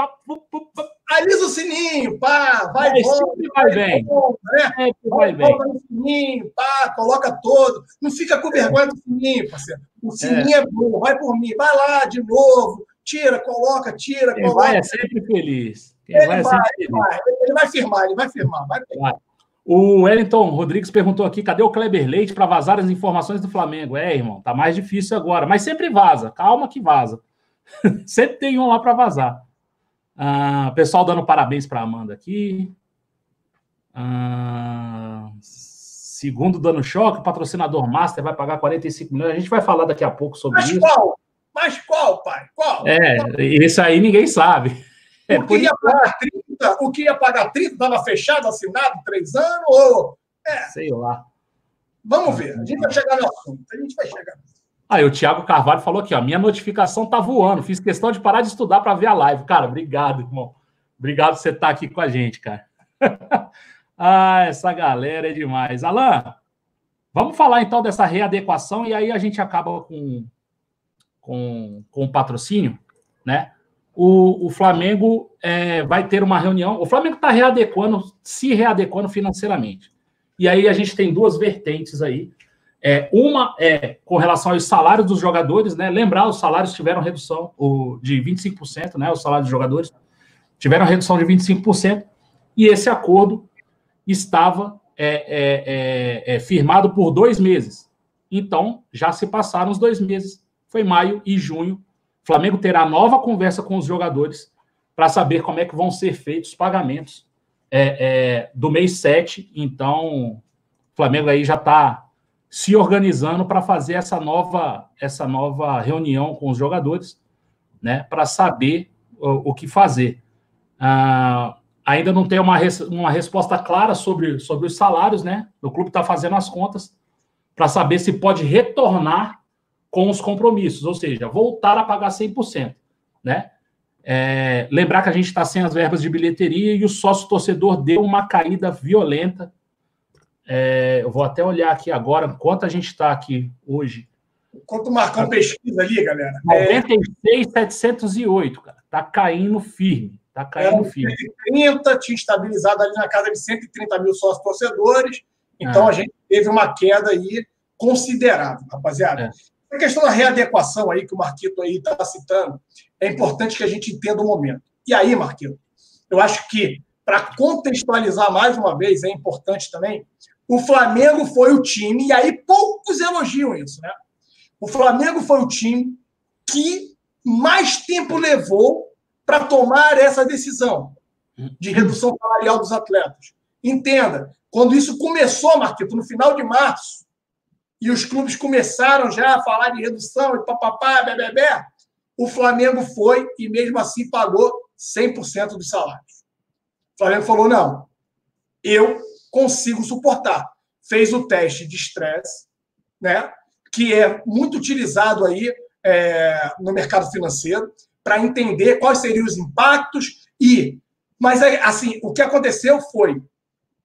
Alisa o sininho, pá, vai, sempre vai, bem. Né? Sempre vai, bem. O sininho, pá, coloca todo. Não fica com vergonha do sininho, parceiro. O sininho é, é bom, vai por mim, vai lá de novo, tira, coloca, tira, Quem coloca. Vai é sempre feliz. Ele vai, vai, ele vai, ele vai firmar, ele vai firmar, vai O Wellington Rodrigues perguntou aqui: cadê o Kleber Leite para vazar as informações do Flamengo? É, irmão, tá mais difícil agora, mas sempre vaza, calma que vaza. sempre tem um lá para vazar. Ah, pessoal dando parabéns para Amanda aqui. Ah, Segundo Dano Choque, o patrocinador Master vai pagar 45 milhões. A gente vai falar daqui a pouco sobre Mas isso. qual? Mas qual, pai? Qual? É, isso aí ninguém sabe. É, o, que ia pagar 30, o que ia pagar 30 estava fechado, assinado, três anos? Ou... É. Sei lá. Vamos ver. A gente vai chegar no assunto. A gente vai chegar. Aí o Thiago Carvalho falou aqui, ó, minha notificação tá voando. Fiz questão de parar de estudar para ver a live. Cara, obrigado, irmão. Obrigado por você estar aqui com a gente, cara. ah, essa galera é demais. Alan, vamos falar então dessa readequação e aí a gente acaba com, com, com o patrocínio, né? o, o Flamengo é, vai ter uma reunião. O Flamengo está readequando, se readequando financeiramente. E aí a gente tem duas vertentes aí. É, uma é com relação aos salários dos jogadores, né? Lembrar, os salários tiveram redução o, de 25%, né? Os salários dos jogadores tiveram redução de 25%, e esse acordo estava é, é, é, é, firmado por dois meses. Então, já se passaram os dois meses. Foi maio e junho o Flamengo terá nova conversa com os jogadores para saber como é que vão ser feitos os pagamentos é, é, do mês 7. Então, o Flamengo aí já está se organizando para fazer essa nova, essa nova reunião com os jogadores, né, para saber o, o, que fazer. Ah, ainda não tem uma, res, uma resposta clara sobre, sobre os salários, né? O clube está fazendo as contas para saber se pode retornar com os compromissos, ou seja, voltar a pagar 100%, né? É, lembrar que a gente está sem as verbas de bilheteria e o sócio torcedor deu uma caída violenta. É, eu vou até olhar aqui agora quanto a gente está aqui hoje. Quanto marcar pesquisa ali, galera? 96,708, cara. Tá caindo firme. Tá caindo é, firme. 130, tinha estabilizado ali na casa de 130 mil sócios torcedores. Então ah. a gente teve uma queda aí considerável, rapaziada. É. A questão da readequação aí, que o Marquito aí está citando, é importante que a gente entenda o momento. E aí, Marquito, eu acho que, para contextualizar mais uma vez, é importante também, o Flamengo foi o time, e aí poucos elogiam isso, né? O Flamengo foi o time que mais tempo levou para tomar essa decisão de redução salarial dos atletas. Entenda, quando isso começou, Marquito, no final de março, e os clubes começaram já a falar de redução e papapá, bebê, o Flamengo foi e mesmo assim pagou 100% dos salários. O Flamengo falou: não, eu consigo suportar. Fez o teste de estresse, né, que é muito utilizado aí é, no mercado financeiro, para entender quais seriam os impactos e. Mas, assim, o que aconteceu foi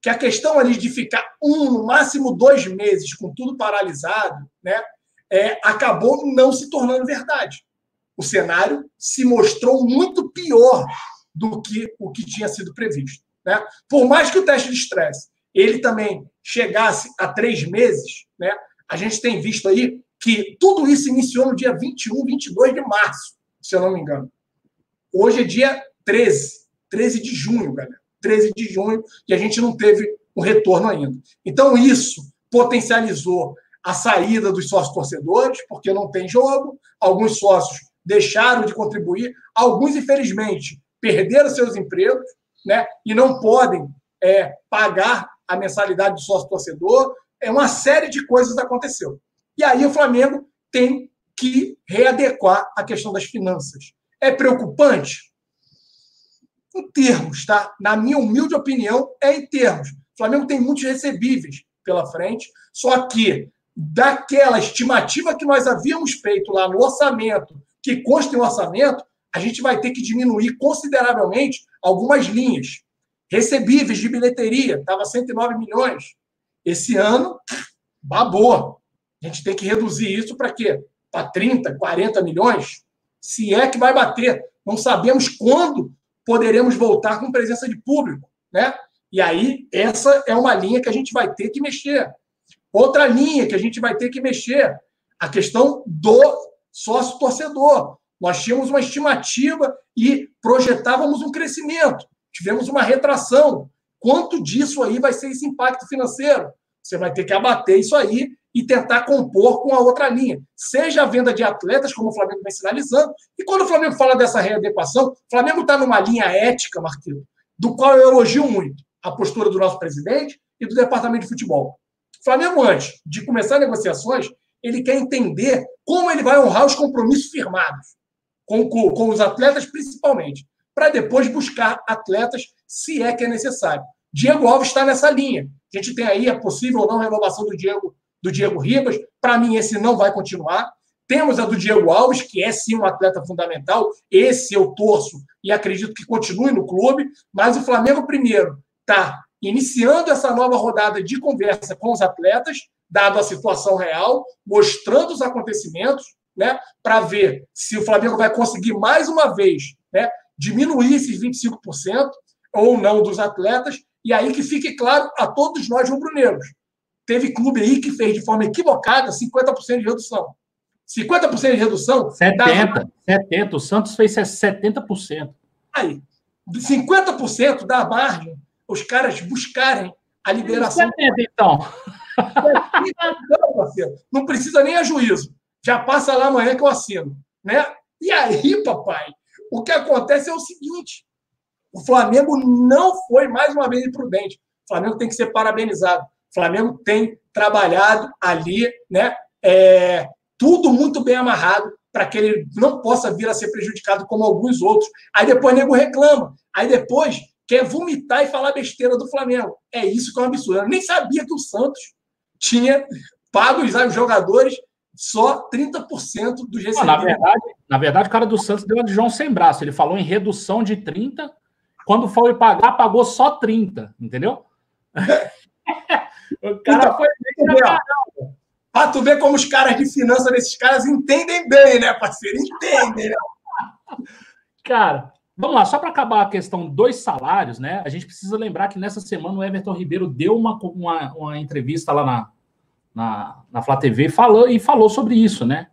que a questão ali de ficar um, no máximo dois meses com tudo paralisado, né, é, acabou não se tornando verdade. O cenário se mostrou muito pior do que o que tinha sido previsto. Né? Por mais que o teste de estresse ele também chegasse a três meses, né, a gente tem visto aí que tudo isso iniciou no dia 21, 22 de março, se eu não me engano. Hoje é dia 13, 13 de junho, galera. 13 de junho, e a gente não teve o retorno ainda. Então, isso potencializou a saída dos sócios torcedores, porque não tem jogo, alguns sócios deixaram de contribuir, alguns, infelizmente, perderam seus empregos né, e não podem é, pagar a mensalidade do sócio torcedor. É uma série de coisas aconteceu. E aí o Flamengo tem que readequar a questão das finanças. É preocupante? em termos, tá? Na minha humilde opinião, é em termos. O Flamengo tem muitos recebíveis pela frente, só que daquela estimativa que nós havíamos feito lá no orçamento, que consta em orçamento, a gente vai ter que diminuir consideravelmente algumas linhas. Recebíveis de bilheteria, estava 109 milhões. Esse ano, babou. A gente tem que reduzir isso para quê? Para 30, 40 milhões? Se é que vai bater. Não sabemos quando poderemos voltar com presença de público, né? E aí, essa é uma linha que a gente vai ter que mexer. Outra linha que a gente vai ter que mexer, a questão do sócio torcedor. Nós tínhamos uma estimativa e projetávamos um crescimento. Tivemos uma retração. Quanto disso aí vai ser esse impacto financeiro? Você vai ter que abater isso aí e tentar compor com a outra linha. Seja a venda de atletas, como o Flamengo vem sinalizando, e quando o Flamengo fala dessa readequação, o Flamengo está numa linha ética, Marquinhos, do qual eu elogio muito a postura do nosso presidente e do departamento de futebol. O Flamengo, antes de começar negociações, ele quer entender como ele vai honrar os compromissos firmados, com, com, com os atletas principalmente, para depois buscar atletas se é que é necessário. Diego Alves está nessa linha. A gente tem aí a possível ou não renovação do Diego, do Diego Ribas. Para mim, esse não vai continuar. Temos a do Diego Alves, que é sim um atleta fundamental. Esse eu torço e acredito que continue no clube. Mas o Flamengo, primeiro, está iniciando essa nova rodada de conversa com os atletas, dado a situação real, mostrando os acontecimentos, né, para ver se o Flamengo vai conseguir mais uma vez né, diminuir esses 25% ou não dos atletas, e aí que fique claro a todos nós rubro-negros. Teve clube aí que fez de forma equivocada 50% de redução. 50% de redução. 70%. Dá... 70%. O Santos fez 70%. Aí. 50% da margem os caras buscarem a liberação. 70%, então. Não, não precisa nem a juízo. Já passa lá amanhã que eu assino. Né? E aí, papai, o que acontece é o seguinte: o Flamengo não foi mais uma vez imprudente. O Flamengo tem que ser parabenizado. O Flamengo tem trabalhado ali, né? É, tudo muito bem amarrado para que ele não possa vir a ser prejudicado como alguns outros. Aí depois o nego reclama. Aí depois quer vomitar e falar besteira do Flamengo. É isso que é um absurdo. Eu nem sabia que o Santos tinha pago os jogadores só 30% dos recebidos. na, verdade, na verdade, o cara do Santos deu uma de João sem braço. Ele falou em redução de 30%. Quando foi pagar, pagou só 30%. Entendeu? o cara então, foi Pra tu ver como os caras de finanças desses caras entendem bem, né, parceiro? Entendem, né? Cara, vamos lá, só para acabar a questão dos salários, né? A gente precisa lembrar que nessa semana o Everton Ribeiro deu uma, uma, uma entrevista lá na, na, na Flá TV falou, e falou sobre isso, né?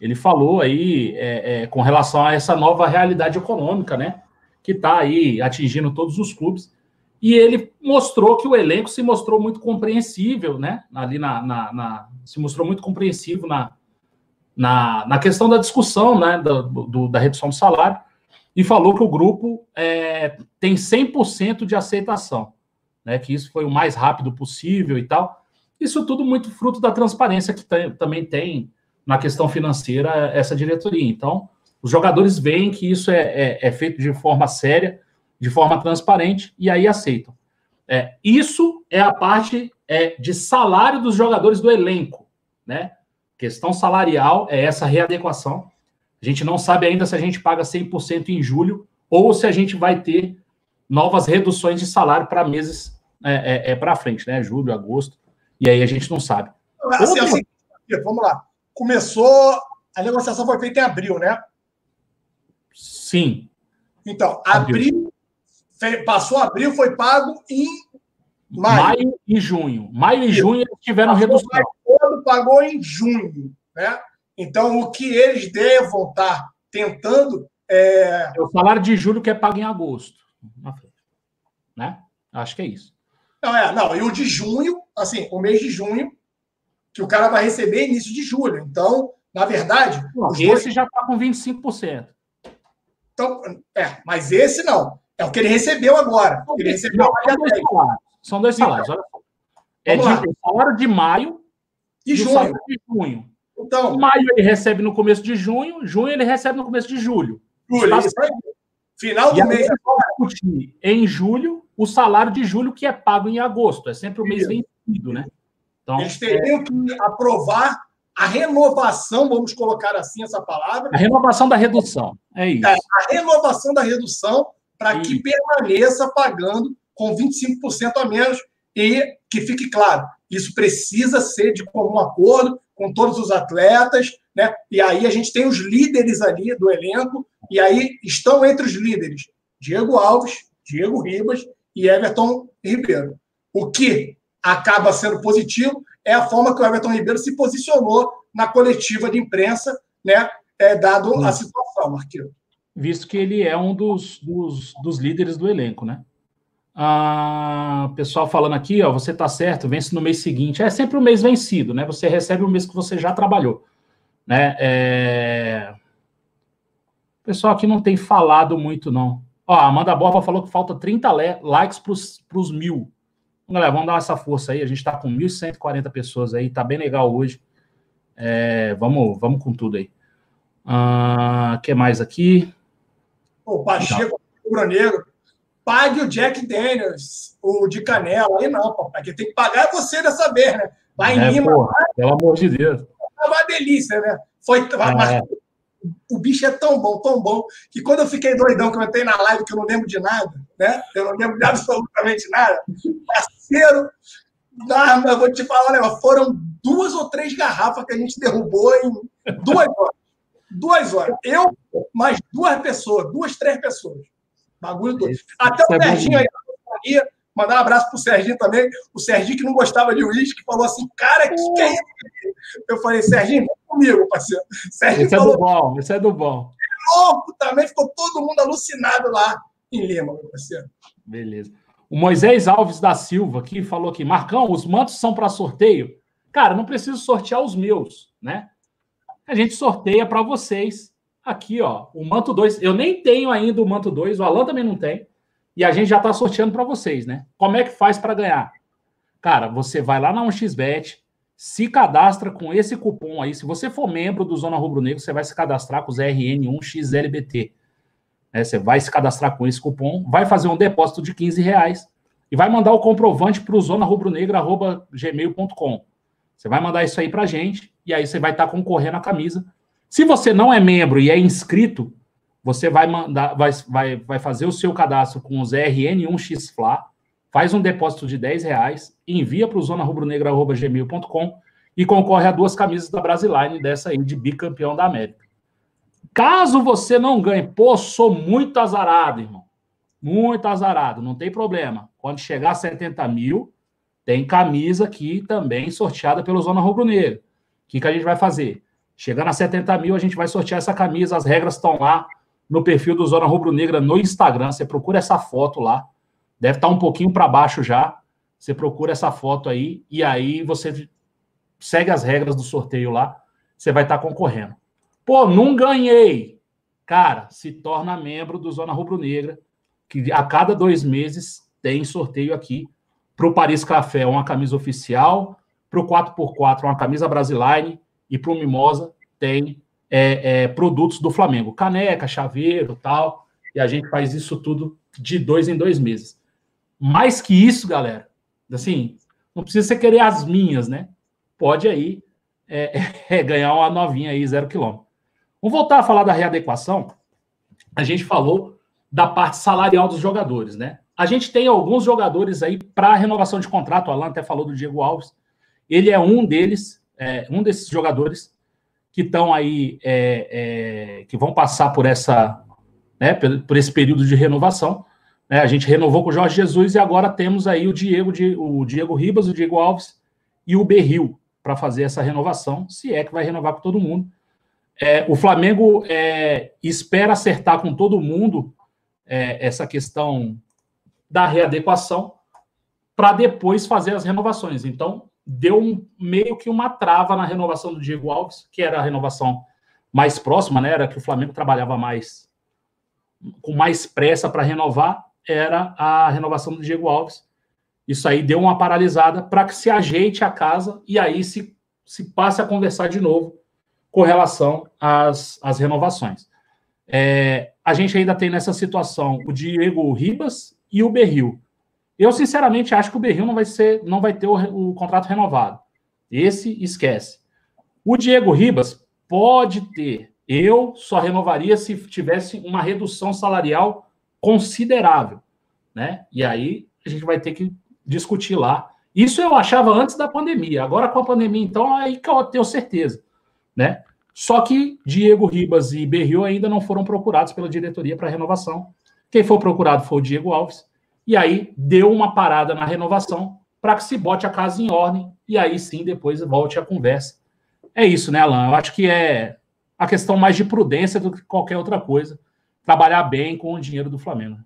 Ele falou aí é, é, com relação a essa nova realidade econômica, né? Que está aí atingindo todos os clubes. E ele mostrou que o elenco se mostrou muito compreensível, né? Ali na, na, na se mostrou muito compreensivo na, na, na questão da discussão, né? Do, do, da redução do salário. E falou que o grupo é, tem 100% de aceitação, né? Que isso foi o mais rápido possível e tal. Isso tudo muito fruto da transparência que tem, também tem na questão financeira essa diretoria. Então, os jogadores veem que isso é, é, é feito de forma séria, de forma transparente, e aí aceitam. É, isso é a parte é, de salário dos jogadores do elenco, né? Questão salarial é essa readequação. A gente não sabe ainda se a gente paga 100% em julho ou se a gente vai ter novas reduções de salário para meses é, é, é para frente, né? Julho, agosto. E aí a gente não sabe. Assim, assim, vamos lá. Começou. A negociação foi feita em abril, né? Sim. Então, abril, abril passou abril, foi pago em maio. Maio e junho. Maio e junho eles tiveram passou redução. Todo pagou em junho, né? Então, o que eles devam estar tentando é... é o salário de julho que é pago em agosto. Né? Acho que é isso. Não, é, não, e o de junho, assim, o mês de junho, que o cara vai receber início de julho. Então, na verdade. Não, esse dois... já está com 25%. Então, é, mas esse não. É o que ele recebeu agora. Ele recebeu não, são, dois salários, são dois salários. Olha só. É de, o salário de maio e junho. de junho. Então, maio ele recebe no começo de junho, junho ele recebe no começo de julho. Julho, Está... Final do mês agora. Em julho, o salário de julho que é pago em agosto. É sempre o mês vencido, né? Então, Eles teriam é... que aprovar a renovação, vamos colocar assim essa palavra. A renovação da redução. É isso. É, a renovação da redução para que permaneça pagando com 25% a menos e que fique claro, isso precisa ser de comum acordo com todos os atletas, né? E aí a gente tem os líderes ali do elenco, e aí estão entre os líderes Diego Alves, Diego Ribas e Everton Ribeiro. O que acaba sendo positivo é a forma que o Everton Ribeiro se posicionou na coletiva de imprensa, né, é, dado a situação, Marquinhos. Visto que ele é um dos, dos, dos líderes do elenco, né? Ah, pessoal falando aqui, ó, você tá certo, vence no mês seguinte. É sempre o mês vencido, né? Você recebe o mês que você já trabalhou, né? É... O pessoal aqui não tem falado muito, não. Ó, a Amanda Borba falou que falta 30 likes para os mil. galera, vamos dar essa força aí. A gente está com 1.140 pessoas aí, tá bem legal hoje. É, vamos, vamos com tudo aí. O uh, que mais aqui? O Pacheco, o Negro, pague o Jack Daniels, o de canela. Aí não, papai, quem tem que pagar é você dessa vez, né? Em é, Lima. Porra, pelo amor de Deus. É uma delícia, né? Foi, é. O bicho é tão bom, tão bom, que quando eu fiquei doidão, que eu entrei na live, que eu não lembro de nada, né? Eu não lembro de absolutamente nada. Parceiro, ah, eu vou te falar, né? foram duas ou três garrafas que a gente derrubou em duas horas. Duas horas. Eu, mais duas pessoas, duas, três pessoas. Bagulho todo. Até o é Serginho aí na mandar um abraço pro Serginho também. O Serginho que não gostava de uísque, falou assim, cara, que que é isso? Eu falei, Serginho, comigo, parceiro. Serginho esse falou, é do bom, esse é do bom. É louco também, ficou todo mundo alucinado lá em Lima, meu parceiro. Beleza. O Moisés Alves da Silva aqui falou aqui, Marcão, os mantos são para sorteio? Cara, não preciso sortear os meus, né? A gente sorteia para vocês aqui, ó, o manto 2. Eu nem tenho ainda o manto 2, o Alan também não tem. E a gente já está sorteando para vocês, né? Como é que faz para ganhar? Cara, você vai lá na 1xBet, se cadastra com esse cupom aí. Se você for membro do Zona Rubro Negro, você vai se cadastrar com os RN1XLBT. É, você vai se cadastrar com esse cupom, vai fazer um depósito de 15 reais e vai mandar o comprovante para o zonarubronegra.gmail.com. Você vai mandar isso aí para a gente e aí você vai estar tá concorrendo à camisa. Se você não é membro e é inscrito, você vai mandar, vai, vai, vai fazer o seu cadastro com os RN1XFLA, faz um depósito de 10 reais, envia para o zonarubronegra.gmail.com e concorre a duas camisas da Brasiline dessa aí de bicampeão da América. Caso você não ganhe, pô, sou muito azarado, irmão. Muito azarado, não tem problema. Quando chegar a 70 mil, tem camisa aqui também sorteada pelo Zona Rubro Negra. O que, que a gente vai fazer? Chegando a 70 mil, a gente vai sortear essa camisa, as regras estão lá no perfil do Zona Rubro Negra no Instagram. Você procura essa foto lá. Deve estar um pouquinho para baixo já. Você procura essa foto aí e aí você segue as regras do sorteio lá. Você vai estar concorrendo. Pô, não ganhei. Cara, se torna membro do Zona Rubro Negra, que a cada dois meses tem sorteio aqui. Para o Paris Café, uma camisa oficial. Para o 4x4, uma camisa Brasiline. E para o Mimosa, tem é, é, produtos do Flamengo, caneca, chaveiro, tal. E a gente faz isso tudo de dois em dois meses. Mais que isso, galera, assim, não precisa você querer as minhas, né? Pode aí é, é, ganhar uma novinha aí, zero quilômetro. Vamos voltar a falar da readequação. A gente falou da parte salarial dos jogadores, né? A gente tem alguns jogadores aí para renovação de contrato. O Alan até falou do Diego Alves. Ele é um deles, é, um desses jogadores que estão aí, é, é, que vão passar por essa, né, por esse período de renovação. Né? A gente renovou com o Jorge Jesus e agora temos aí o Diego, o Diego Ribas, o Diego Alves e o Berril para fazer essa renovação, se é que vai renovar com todo mundo. É, o Flamengo é, espera acertar com todo mundo é, essa questão da readequação para depois fazer as renovações. Então, deu um, meio que uma trava na renovação do Diego Alves, que era a renovação mais próxima, né? Era que o Flamengo trabalhava mais com mais pressa para renovar, era a renovação do Diego Alves. Isso aí deu uma paralisada para que se ajeite a casa e aí se, se passe a conversar de novo com relação às, às renovações. É, a gente ainda tem nessa situação o Diego Ribas e o Berril. Eu, sinceramente, acho que o Berril não vai ser, não vai ter o, o contrato renovado. Esse esquece. O Diego Ribas pode ter. Eu só renovaria se tivesse uma redução salarial considerável, né? E aí a gente vai ter que discutir lá. Isso eu achava antes da pandemia. Agora com a pandemia, então, aí que eu tenho certeza, né? Só que Diego Ribas e Berril ainda não foram procurados pela diretoria para renovação. Quem foi procurado foi o Diego Alves e aí deu uma parada na renovação para que se bote a casa em ordem e aí sim depois volte a conversa. É isso, né, Alan? Eu acho que é a questão mais de prudência do que qualquer outra coisa. Trabalhar bem com o dinheiro do Flamengo.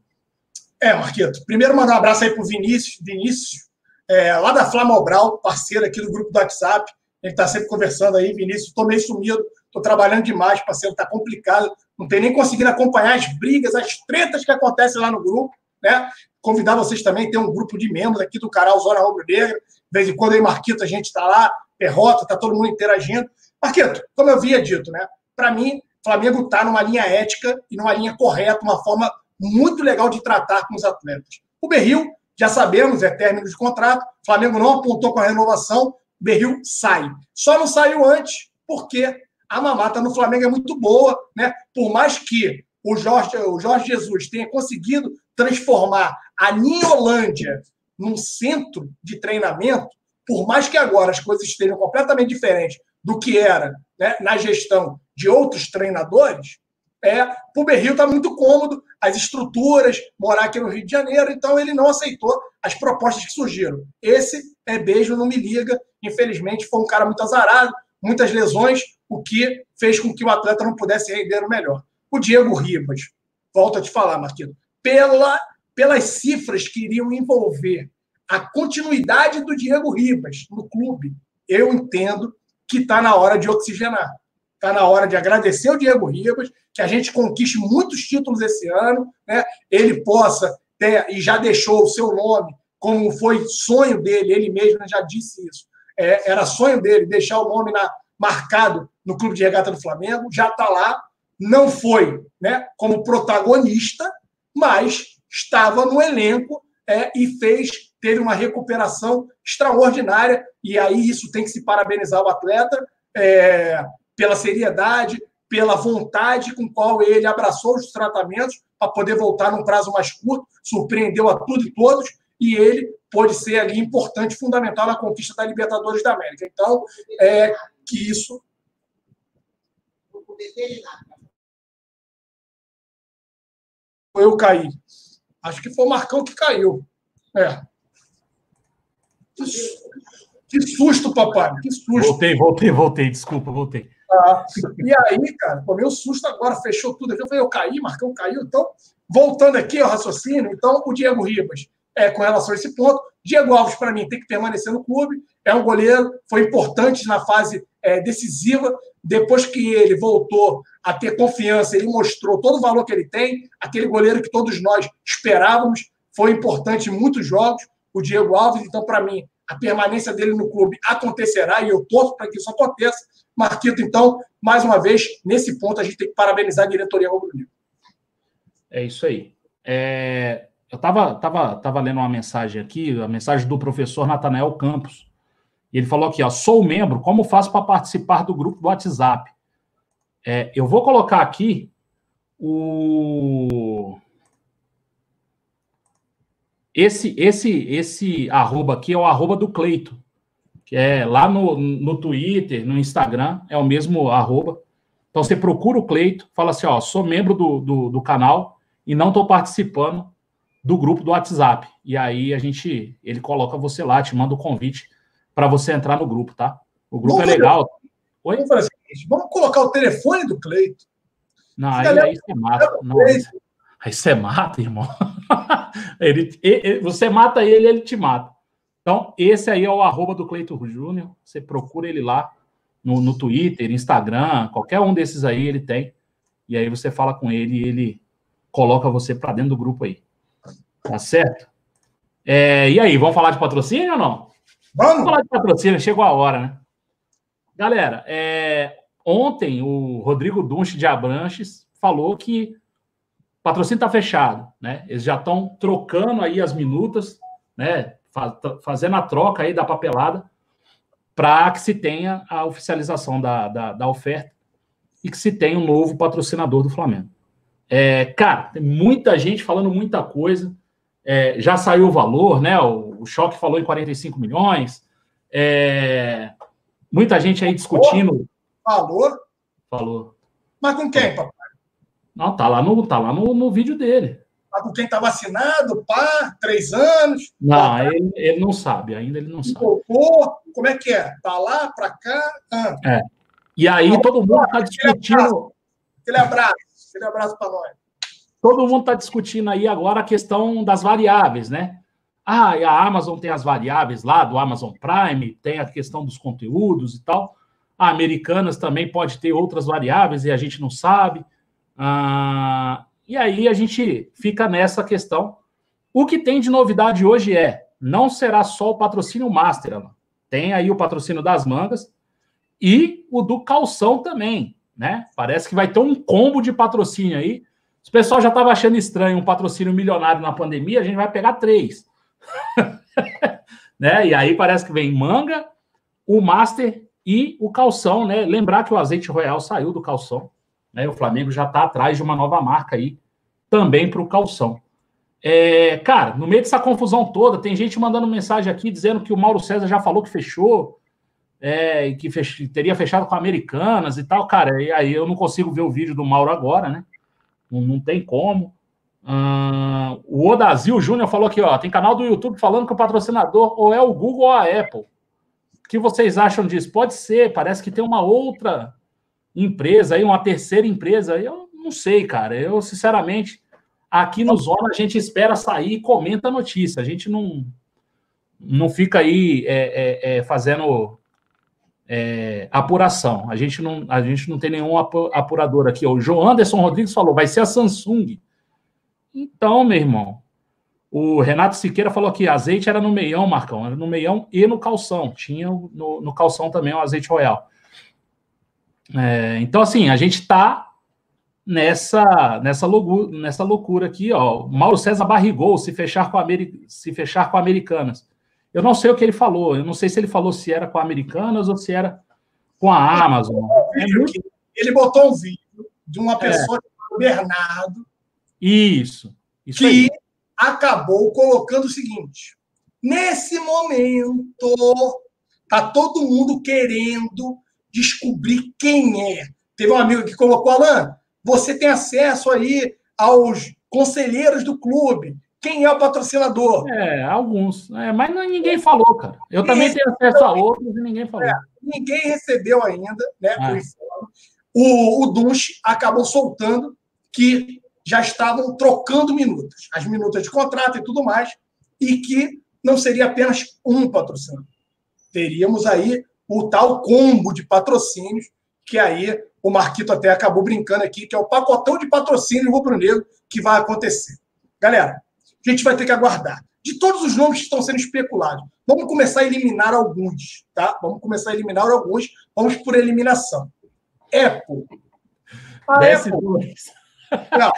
É, Marquito. Primeiro, mandar um abraço aí para o Vinícius, Vinícius é, lá da Flamobral, parceiro aqui do grupo do WhatsApp. Ele está sempre conversando aí. Vinícius, estou meio sumido, estou trabalhando demais, parceiro, está complicado. Não tem nem conseguindo acompanhar as brigas, as tretas que acontecem lá no grupo. Né? Convidar vocês também, tem um grupo de membros aqui do canal Zona Rubro Negra. De vez em quando aí, Marquito, a gente está lá, Perrota, está todo mundo interagindo. Marquito, como eu havia dito, né? Para mim, Flamengo está numa linha ética e numa linha correta, uma forma muito legal de tratar com os atletas. O Berril, já sabemos, é término de contrato. O Flamengo não apontou com a renovação. Berril sai. Só não saiu antes porque a mamata no Flamengo é muito boa, né? Por mais que o Jorge, o Jorge Jesus tenha conseguido transformar a Ninholândia num centro de treinamento, por mais que agora as coisas estejam completamente diferentes do que era né, na gestão de outros treinadores, é, o Berril está muito cômodo, as estruturas, morar aqui no Rio de Janeiro, então ele não aceitou as propostas que surgiram. Esse é beijo, não me liga. Infelizmente, foi um cara muito azarado, muitas lesões, o que fez com que o atleta não pudesse render o melhor. O Diego Ribas, volto a te falar, Marquinhos, pela, pelas cifras que iriam envolver a continuidade do Diego Ribas no clube, eu entendo que está na hora de oxigenar. Está na hora de agradecer o Diego Ribas, que a gente conquiste muitos títulos esse ano, né? ele possa ter, e já deixou o seu nome, como foi sonho dele, ele mesmo já disse isso. É, era sonho dele deixar o nome na, marcado no Clube de Regata do Flamengo, já está lá, não foi né, como protagonista, mas estava no elenco é, e fez, teve uma recuperação extraordinária, e aí isso tem que se parabenizar o atleta é, pela seriedade, pela vontade com qual ele abraçou os tratamentos para poder voltar num prazo mais curto, surpreendeu a tudo e todos, e ele pode ser ali importante, fundamental na conquista da Libertadores da América. Então, é, que isso. Eu caí. Acho que foi o Marcão que caiu. É. Que susto, papai. Que susto. Voltei, voltei, voltei. Desculpa, voltei. Ah, e aí, cara, tomei um susto agora, fechou tudo aqui. Eu falei, eu caí, Marcão caiu. Então, voltando aqui ao raciocínio, então, o Diego Ribas, é, com relação a esse ponto, Diego Alves, para mim, tem que permanecer no clube. É um goleiro, foi importante na fase é, decisiva. Depois que ele voltou a ter confiança, ele mostrou todo o valor que ele tem. Aquele goleiro que todos nós esperávamos. Foi importante em muitos jogos. O Diego Alves, então, para mim, a permanência dele no clube acontecerá e eu torço para que isso aconteça. Marquito, então, mais uma vez, nesse ponto, a gente tem que parabenizar a diretoria rubro-negro. É isso aí. É, eu estava tava, tava lendo uma mensagem aqui, a mensagem do professor Natanael Campos. E ele falou aqui, ó, sou membro, como faço para participar do grupo do WhatsApp? É, eu vou colocar aqui o esse esse esse arroba aqui é o arroba do Cleito, que é lá no, no Twitter, no Instagram, é o mesmo arroba. Então você procura o Cleito, fala assim, ó, sou membro do, do, do canal e não estou participando do grupo do WhatsApp. E aí a gente, ele coloca você lá, te manda o convite para você entrar no grupo, tá? O grupo vamos é legal. Oi? Vamos fazer o seguinte, vamos colocar o telefone do Cleito. Não, aí, aí você mata. Não, aí você mata, irmão. ele, ele, você mata ele, ele te mata. Então, esse aí é o arroba do Cleito Júnior. Você procura ele lá no, no Twitter, Instagram, qualquer um desses aí ele tem. E aí você fala com ele e ele coloca você para dentro do grupo aí. Tá certo? É, e aí, vamos falar de patrocínio ou não? Vamos. vamos falar de patrocínio, chegou a hora, né? Galera, é, ontem o Rodrigo Dunche de Abranches falou que o patrocínio está fechado, né? Eles já estão trocando aí as minutas, né? Fazendo a troca aí da papelada para que se tenha a oficialização da, da, da, oferta e que se tenha um novo patrocinador do Flamengo. É, cara, tem muita gente falando muita coisa. É, já saiu o valor, né? O, o Choque falou em 45 milhões. É, muita gente aí discutindo. Falou? Falou. Mas com quem, papai? Não, tá lá no, tá lá no, no vídeo dele. Mas com quem tá vacinado, pá, três anos? Não, pá, ele, ele não sabe, ainda ele não sabe. Colocou, como é que é? Tá lá, pra cá? Ah. É. E aí todo mundo tá discutindo. Aquele abraço, aquele abraço para nós todo mundo está discutindo aí agora a questão das variáveis, né? Ah, a Amazon tem as variáveis lá do Amazon Prime, tem a questão dos conteúdos e tal. A Americanas também pode ter outras variáveis e a gente não sabe. Ah, e aí a gente fica nessa questão. O que tem de novidade hoje é, não será só o patrocínio Master, Alan. Tem aí o patrocínio das mangas e o do calção também, né? Parece que vai ter um combo de patrocínio aí. O pessoal já estava achando estranho um patrocínio milionário na pandemia, a gente vai pegar três. né? E aí parece que vem manga, o Master e o calção, né? Lembrar que o azeite royal saiu do calção, né? O Flamengo já está atrás de uma nova marca aí também para o calção. É, cara, no meio dessa confusão toda, tem gente mandando mensagem aqui dizendo que o Mauro César já falou que fechou, é, que fech... teria fechado com Americanas e tal. Cara, e aí eu não consigo ver o vídeo do Mauro agora, né? Não, não tem como. Uh, o Odazil Júnior falou aqui, ó, tem canal do YouTube falando que o patrocinador ou é o Google ou a Apple. O que vocês acham disso? Pode ser, parece que tem uma outra empresa aí, uma terceira empresa. Eu não sei, cara. Eu, sinceramente, aqui no Zona a gente espera sair e comenta a notícia. A gente não, não fica aí é, é, é, fazendo é, apuração. A gente, não, a gente não tem nenhum apurador aqui. O João Anderson Rodrigues falou, vai ser a Samsung. Então, meu irmão, o Renato Siqueira falou que azeite era no meião, Marcão, era no meião e no calção. Tinha no, no calção também o azeite royal. É, então, assim, a gente está nessa, nessa, loucura, nessa loucura aqui, ó. Mauro César barrigou se fechar com, Ameri se fechar com Americanas. Eu não sei o que ele falou. Eu não sei se ele falou se era com Americanas ou se era com a Amazon. É muito... Ele botou um vídeo de uma é. pessoa é. Bernardo. Isso. isso que aí. acabou colocando o seguinte: nesse momento, tá todo mundo querendo descobrir quem é. Teve um amigo que colocou, Alain, você tem acesso aí aos conselheiros do clube. Quem é o patrocinador? É, alguns. É, mas não, ninguém falou, cara. Eu também tenho acesso a outros e ninguém falou. É, ninguém recebeu ainda, né? Ah. O, o Dunch acabou soltando que já estavam trocando minutos, as minutas de contrato e tudo mais, e que não seria apenas um patrocinador. Teríamos aí o tal combo de patrocínios, que aí o Marquito até acabou brincando aqui, que é o pacotão de patrocínio rubro-negro que vai acontecer. Galera, a gente vai ter que aguardar. De todos os nomes que estão sendo especulados, vamos começar a eliminar alguns, tá? Vamos começar a eliminar alguns. Vamos por eliminação. Apple. A Apple. Não,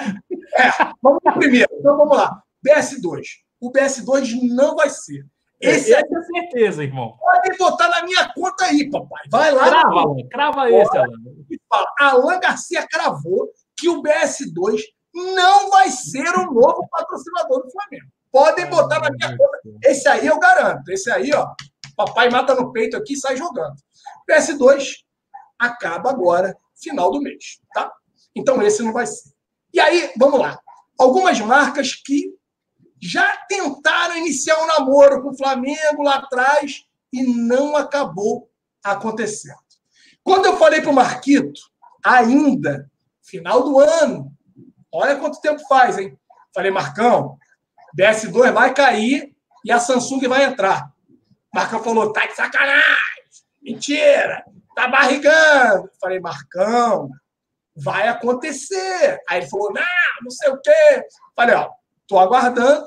é, vamos primeiro. Então vamos lá. BS2. O BS2 não vai ser. Esse é com certeza, irmão. Pode botar na minha conta aí, papai. Vai lá. Crava, Alan. Crava esse, Alan. Alan Garcia cravou que o BS2 não vai ser o novo patrocinador do Flamengo. Podem botar na minha conta. Esse aí eu garanto. Esse aí, ó, papai mata no peito aqui e sai jogando. PS2 acaba agora, final do mês, tá? Então esse não vai ser. E aí, vamos lá. Algumas marcas que já tentaram iniciar um namoro com o Flamengo lá atrás e não acabou acontecendo. Quando eu falei para o Marquito, ainda, final do ano, Olha quanto tempo faz, hein? Falei, Marcão, DS2 vai cair e a Samsung vai entrar. Marcão falou, tá de sacanagem. Mentira. Tá barrigando. Falei, Marcão, vai acontecer. Aí ele falou, não, não sei o quê. Falei, ó, tô aguardando.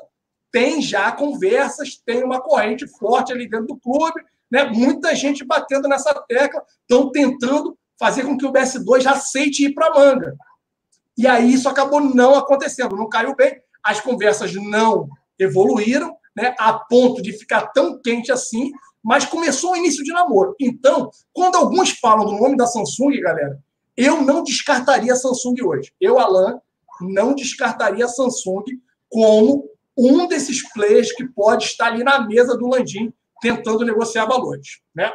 Tem já conversas, tem uma corrente forte ali dentro do clube, né? Muita gente batendo nessa tecla, estão tentando fazer com que o BS2 já aceite ir para a manga. E aí isso acabou não acontecendo, não caiu bem, as conversas não evoluíram, né, a ponto de ficar tão quente assim, mas começou o início de namoro. Então, quando alguns falam do nome da Samsung, galera, eu não descartaria a Samsung hoje. Eu, Alan, não descartaria a Samsung como um desses players que pode estar ali na mesa do Landim tentando negociar valores. Né?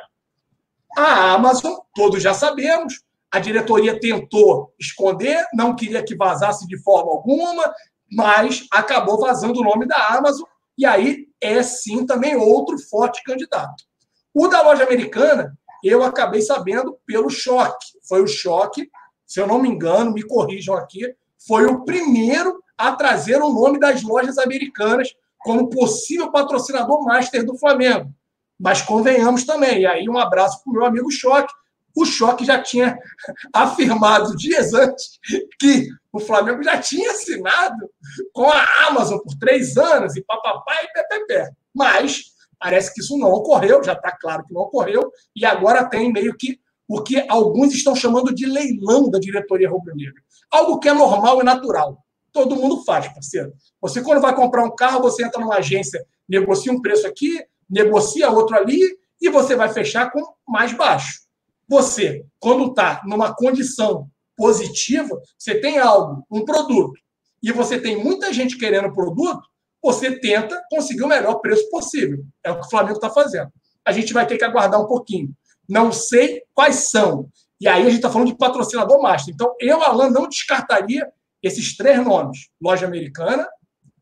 A Amazon, todos já sabemos, a diretoria tentou esconder, não queria que vazasse de forma alguma, mas acabou vazando o nome da Amazon, e aí é sim também outro forte candidato. O da loja americana, eu acabei sabendo pelo choque. Foi o choque, se eu não me engano, me corrijam aqui, foi o primeiro a trazer o nome das lojas americanas como possível patrocinador master do Flamengo. Mas convenhamos também, e aí um abraço para o meu amigo Choque, o Choque já tinha afirmado dias antes que o Flamengo já tinha assinado com a Amazon por três anos e papapá e ppp. Mas parece que isso não ocorreu, já está claro que não ocorreu, e agora tem meio que o que alguns estão chamando de leilão da diretoria rubro-negra. Algo que é normal e natural. Todo mundo faz, parceiro. Você, quando vai comprar um carro, você entra numa agência, negocia um preço aqui, negocia outro ali, e você vai fechar com mais baixo. Você, quando está numa condição positiva, você tem algo, um produto, e você tem muita gente querendo o produto, você tenta conseguir o melhor preço possível. É o que o Flamengo está fazendo. A gente vai ter que aguardar um pouquinho. Não sei quais são. E aí a gente está falando de patrocinador master. Então, eu, Alan, não descartaria esses três nomes: loja americana,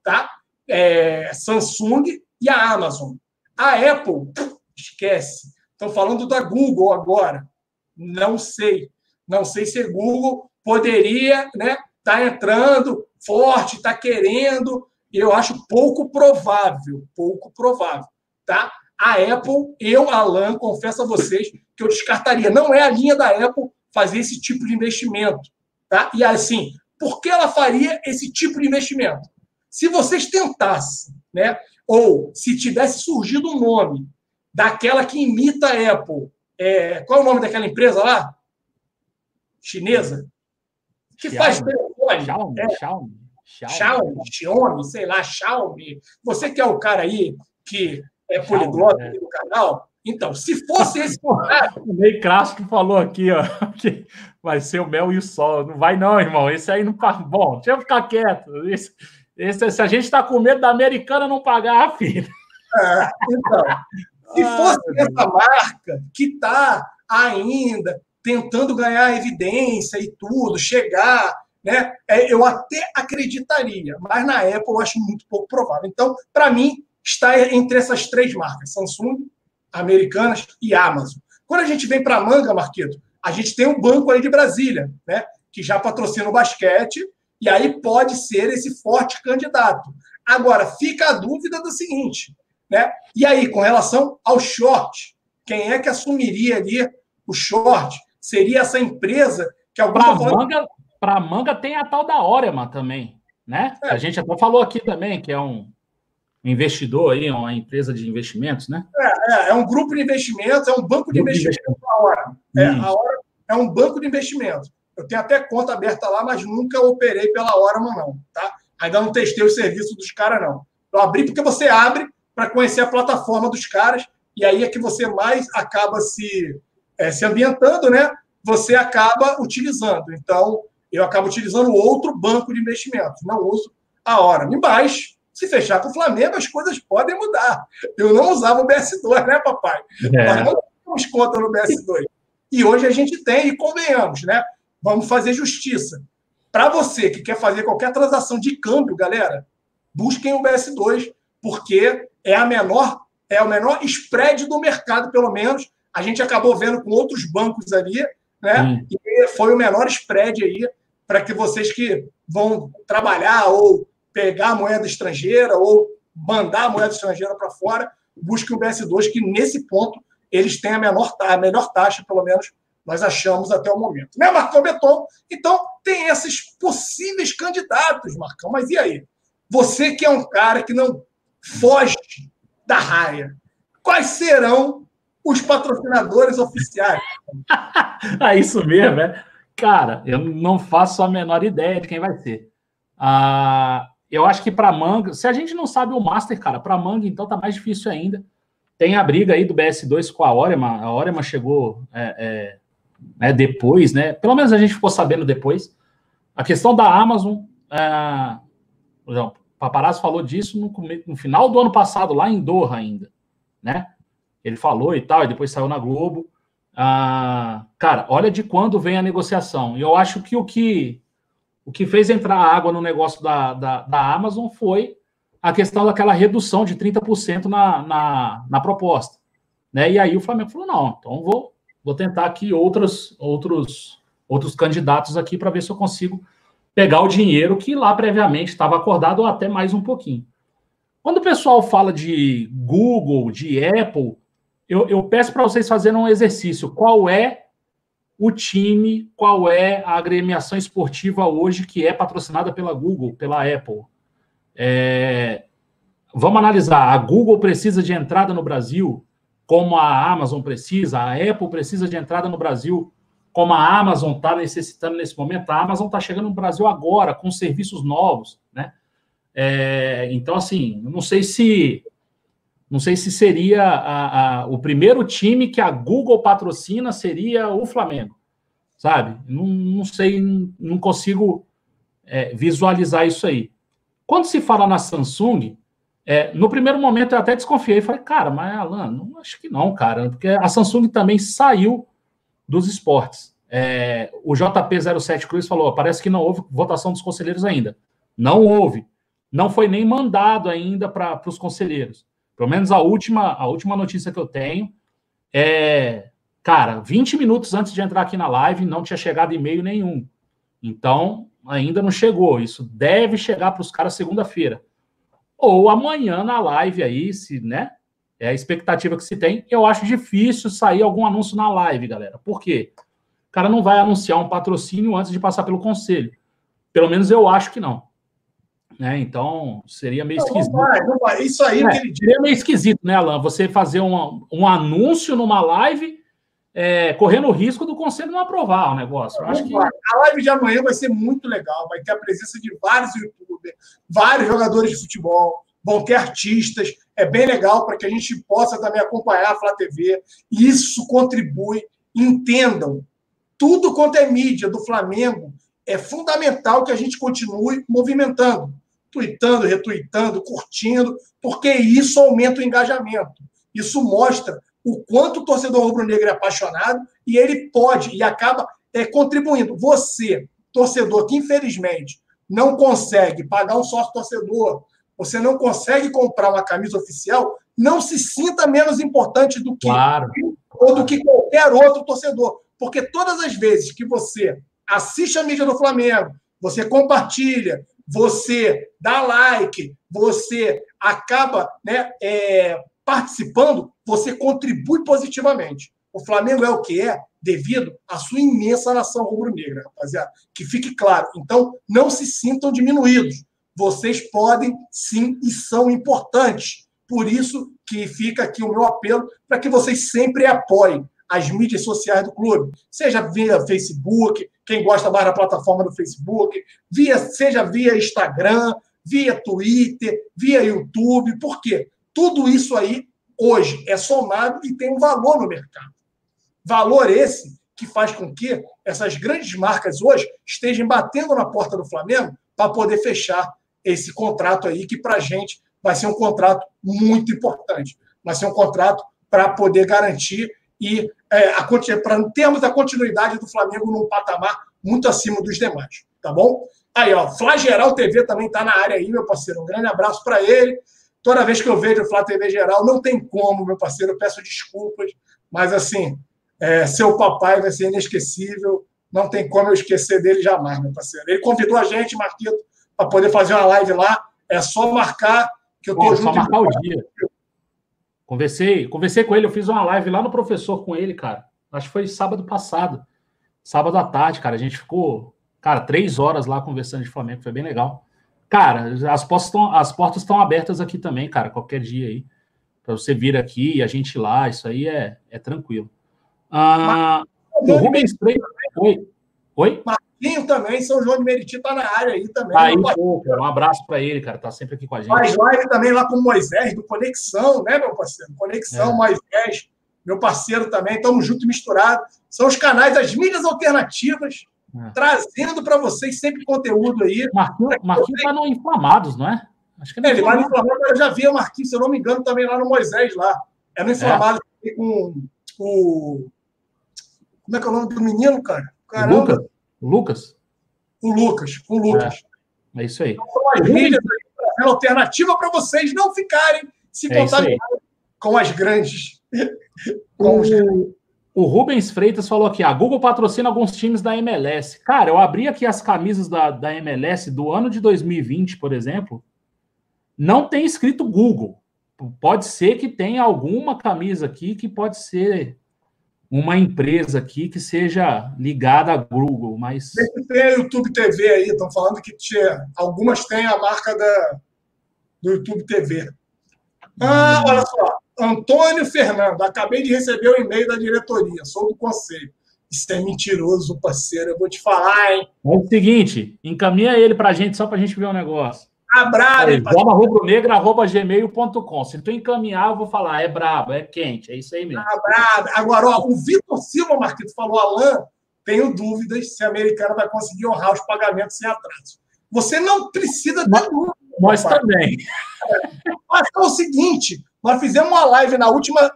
tá? É, Samsung e a Amazon. A Apple, esquece. Estão falando da Google agora. Não sei. Não sei se a Google poderia né, tá entrando forte, está querendo. Eu acho pouco provável, pouco provável. Tá? A Apple, eu, Alan, confesso a vocês que eu descartaria. Não é a linha da Apple fazer esse tipo de investimento. Tá? E assim, por que ela faria esse tipo de investimento? Se vocês tentassem, né, ou se tivesse surgido um nome daquela que imita a Apple, é, qual é o nome daquela empresa lá? Chinesa? Que Xiaomi. faz telefone. Xiaomi, é. Xiaomi, Xiaomi, Xiaomi, Xiaomi, sei lá, Xiaomi. Você que é o cara aí que é poliglota é. do canal, então, se fosse esse. O Ney Crasso falou aqui, ó, que vai ser o mel e o sol. Não vai, não, irmão. Esse aí não. Bom, deixa eu ficar quieto. Esse, esse, se a gente está com medo da americana não pagar, filho. É, então, se fosse essa marca que está ainda tentando ganhar evidência e tudo, chegar, né? É, eu até acreditaria, mas na Apple eu acho muito pouco provável. Então, para mim, está entre essas três marcas: Samsung, Americanas e Amazon. Quando a gente vem para a manga, Marquito, a gente tem um banco aí de Brasília, né? Que já patrocina o basquete, e aí pode ser esse forte candidato. Agora, fica a dúvida do seguinte: né? E aí, com relação ao short, quem é que assumiria ali o short? Seria essa empresa que alguma Para manga, pra manga tem a tal da Orema também, né? É. A gente até falou aqui também que é um investidor aí, uma empresa de investimentos, né? É, é, é um grupo de investimentos, é um banco de investimentos. investimento. A hora. É, a hora é um banco de investimentos. Eu tenho até conta aberta lá, mas nunca operei pela Orama, não, tá? Ainda não testei o serviço dos caras, não. Eu abri porque você abre para conhecer a plataforma dos caras, e aí é que você mais acaba se, é, se ambientando, né? Você acaba utilizando. Então, eu acabo utilizando outro banco de investimentos, não uso a hora. Mas, se fechar com o Flamengo, as coisas podem mudar. Eu não usava o BS2, né, papai? É. Nós não temos conta no BS2. E hoje a gente tem, e convenhamos, né? Vamos fazer justiça. Para você que quer fazer qualquer transação de câmbio, galera, busquem o BS2, porque é a menor, é o menor spread do mercado, pelo menos. A gente acabou vendo com outros bancos ali, né? Hum. E foi o menor spread aí para que vocês que vão trabalhar ou pegar a moeda estrangeira ou mandar a moeda estrangeira para fora, busquem o BS2, que nesse ponto eles têm a, menor, a melhor taxa, pelo menos nós achamos até o momento. Né, Marcão Beton? Então, tem esses possíveis candidatos, Marcão. Mas e aí? Você que é um cara que não foge da raia. Quais serão os patrocinadores oficiais? ah, isso mesmo, é? Cara, eu não faço a menor ideia de quem vai ser. Ah, eu acho que para Manga, se a gente não sabe o Master, cara, para Manga, então tá mais difícil ainda. Tem a briga aí do BS2 com a Orema. A Orema chegou é, é, né, depois, né? Pelo menos a gente ficou sabendo depois. A questão da Amazon, é, Paparazzo falou disso no, no, final do ano passado, lá em Doha ainda, né? Ele falou e tal, e depois saiu na Globo. Ah, cara, olha de quando vem a negociação. E eu acho que o que o que fez entrar água no negócio da, da, da Amazon foi a questão daquela redução de 30% na, na, na proposta. Né? E aí o Flamengo falou: não, então vou, vou tentar aqui outros, outros, outros candidatos aqui para ver se eu consigo pegar o dinheiro que lá previamente estava acordado ou até mais um pouquinho. Quando o pessoal fala de Google, de Apple, eu, eu peço para vocês fazerem um exercício. Qual é o time, qual é a agremiação esportiva hoje que é patrocinada pela Google, pela Apple. É, vamos analisar. A Google precisa de entrada no Brasil, como a Amazon precisa, a Apple precisa de entrada no Brasil, como a Amazon está necessitando nesse momento. A Amazon está chegando no Brasil agora, com serviços novos, né? É, então, assim, não sei se não sei se seria a, a, o primeiro time que a Google patrocina seria o Flamengo, sabe? Não, não sei, não consigo é, visualizar isso aí. Quando se fala na Samsung, é, no primeiro momento eu até desconfiei, falei, cara, mas Alan, não, acho que não, cara, porque a Samsung também saiu dos esportes. É, o JP07 Cruz falou: parece que não houve votação dos conselheiros ainda. Não houve. Não foi nem mandado ainda para os conselheiros. Pelo menos a última, a última notícia que eu tenho é, cara, 20 minutos antes de entrar aqui na live, não tinha chegado e-mail nenhum. Então, ainda não chegou. Isso deve chegar para os caras segunda-feira. Ou amanhã na live aí, se, né? É a expectativa que se tem. Eu acho difícil sair algum anúncio na live, galera. Por quê? O cara não vai anunciar um patrocínio antes de passar pelo conselho. Pelo menos eu acho que não. Né? Então, seria meio esquisito. Não vai, não vai. Isso aí é, ele... seria meio esquisito, né, Alan? Você fazer um, um anúncio numa live é, correndo o risco do conselho não aprovar o negócio. Eu acho que... A live de amanhã vai ser muito legal. Vai ter a presença de vários youtubers, vários jogadores de futebol, vão ter artistas. É bem legal para que a gente possa também acompanhar a Flá TV. Isso contribui. Entendam, tudo quanto é mídia do Flamengo é fundamental que a gente continue movimentando tweetando, retweetando, curtindo, porque isso aumenta o engajamento. Isso mostra o quanto o torcedor rubro-negro é apaixonado e ele pode e acaba é, contribuindo. Você, torcedor, que infelizmente não consegue pagar um sócio torcedor, você não consegue comprar uma camisa oficial, não se sinta menos importante do que claro. ou do que qualquer outro torcedor, porque todas as vezes que você assiste a mídia do Flamengo, você compartilha, você dá like, você acaba né, é, participando, você contribui positivamente. O Flamengo é o que é devido à sua imensa nação rubro-negra, rapaziada. Que fique claro. Então, não se sintam diminuídos. Vocês podem, sim, e são importantes. Por isso que fica aqui o meu apelo para que vocês sempre apoiem as mídias sociais do clube, seja via Facebook, quem gosta mais da plataforma do Facebook, via, seja via Instagram, via Twitter, via YouTube, por quê? Tudo isso aí hoje é somado e tem um valor no mercado. Valor esse que faz com que essas grandes marcas hoje estejam batendo na porta do Flamengo para poder fechar esse contrato aí, que para a gente vai ser um contrato muito importante. Vai ser um contrato para poder garantir e é, para termos a continuidade do Flamengo num patamar muito acima dos demais, tá bom? Aí, ó, Flageral TV também está na área aí, meu parceiro. Um grande abraço para ele. Toda vez que eu vejo o Flá TV Geral, não tem como, meu parceiro, eu peço desculpas, mas assim, é, seu papai vai ser inesquecível, não tem como eu esquecer dele jamais, meu parceiro. Ele convidou a gente, Marquito, para poder fazer uma live lá. É só marcar que eu tô Pô, junto. Só marcar o dia. Conversei, conversei com ele, eu fiz uma live lá no professor com ele, cara. Acho que foi sábado passado. Sábado à tarde, cara. A gente ficou, cara, três horas lá conversando de Flamengo, foi bem legal. Cara, as portas estão, as portas estão abertas aqui também, cara, qualquer dia aí. Para você vir aqui e a gente ir lá, isso aí é, é tranquilo. Ah, o Rubens Freitas. Oi. Oi? Marquinho também, São João de Meriti tá na área aí também. Tá aí, pô, um abraço para ele, cara, tá sempre aqui com a gente. Faz live também lá com o Moisés, do Conexão, né, meu parceiro? Conexão, é. Moisés, meu parceiro também, estamos junto e misturado. São os canais, as mídias alternativas, é. trazendo para vocês sempre conteúdo aí. Marquinho, Marquinho tá no Inflamados, não é? Acho que é, ele vai no Inflamados, eu já vi o Marquinhos, se eu não me engano, também lá no Moisés, lá. É no Inflamados é. com o. Como é que é o nome do menino, cara? Caramba. Lucas. O Lucas? O Lucas, o Lucas. É, é isso aí. Então, as mídias aí, alternativa para vocês não ficarem se é com as grandes. com o, os... o Rubens Freitas falou aqui: a Google patrocina alguns times da MLS. Cara, eu abri aqui as camisas da, da MLS do ano de 2020, por exemplo. Não tem escrito Google. Pode ser que tenha alguma camisa aqui que pode ser uma empresa aqui que seja ligada a Google, mas. Tem a YouTube TV aí, estão falando que tinha, algumas têm a marca da, do YouTube TV. Ah, hum. olha só. Antônio Fernando, acabei de receber o um e-mail da diretoria, sou do conselho. Isso é mentiroso, parceiro. Eu vou te falar, hein? É o seguinte, encaminha ele pra gente, só pra gente ver um negócio. Ah, brabo, hein, rubro-negra.gmail.com. Se tu encaminhar, eu vou falar, é brabo, é quente, é isso aí mesmo. Brabo. Agora, ó, o Vitor Silva, Marquito, falou, Alain, tenho dúvidas se a americana vai conseguir honrar os pagamentos sem atraso. Você não precisa ter dúvida. Nós também. Mas é o seguinte, nós fizemos uma live na última...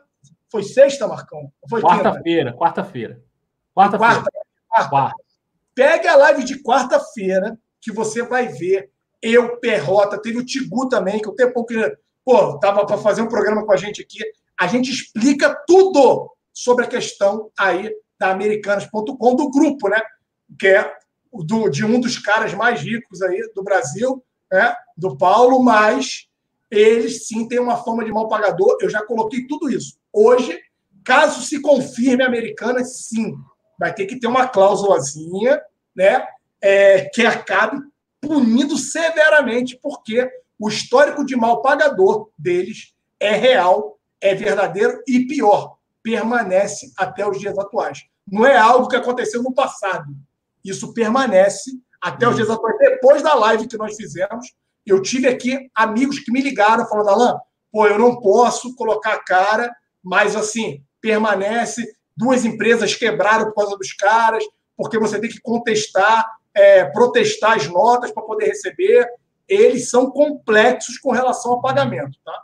Foi sexta, Marcão? Quarta-feira, quarta-feira. Quarta-feira. Quarta. quarta. Pegue a live de quarta-feira, que você vai ver. Eu, Perrota, teve o Tigu também, que o tempo que. Pô, tava para fazer um programa com a gente aqui. A gente explica tudo sobre a questão aí da Americanas.com, do grupo, né? Que é do, de um dos caras mais ricos aí do Brasil, né? Do Paulo, mas eles sim têm uma fama de mal pagador. Eu já coloquei tudo isso. Hoje, caso se confirme a sim, vai ter que ter uma cláusulazinha, né, é, que acabe punindo severamente, porque o histórico de mal pagador deles é real, é verdadeiro e pior, permanece até os dias atuais. Não é algo que aconteceu no passado. Isso permanece até os dias atuais. Depois da live que nós fizemos, eu tive aqui amigos que me ligaram falando, Alain, pô, eu não posso colocar a cara, mas assim, permanece duas empresas quebraram por causa dos caras, porque você tem que contestar, é, protestar as notas para poder receber. Eles são complexos com relação ao pagamento, tá?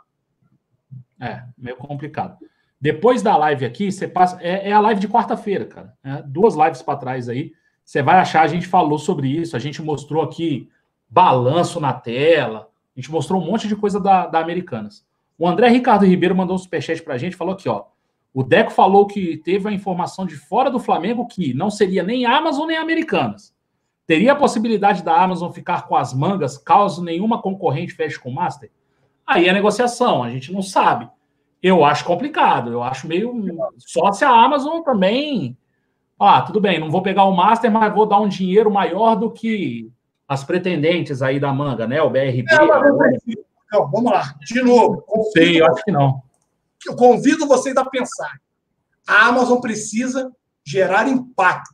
É, meio complicado. Depois da live aqui, você passa. É, é a live de quarta-feira, cara. É, duas lives para trás aí. Você vai achar, a gente falou sobre isso, a gente mostrou aqui balanço na tela, a gente mostrou um monte de coisa da, da Americanas. O André Ricardo Ribeiro mandou um superchat para a gente, falou aqui, ó. O Deco falou que teve a informação de fora do Flamengo que não seria nem Amazon nem Americanas. Teria a possibilidade da Amazon ficar com as mangas caso nenhuma concorrente feche com o Master? Aí é negociação, a gente não sabe. Eu acho complicado, eu acho meio. Só se a Amazon também. Ah, tudo bem, não vou pegar o Master, mas vou dar um dinheiro maior do que as pretendentes aí da manga, né? O BRB. É, não, vamos lá, de novo. Sei, eu acho que não eu convido vocês a pensar. A Amazon precisa gerar impacto,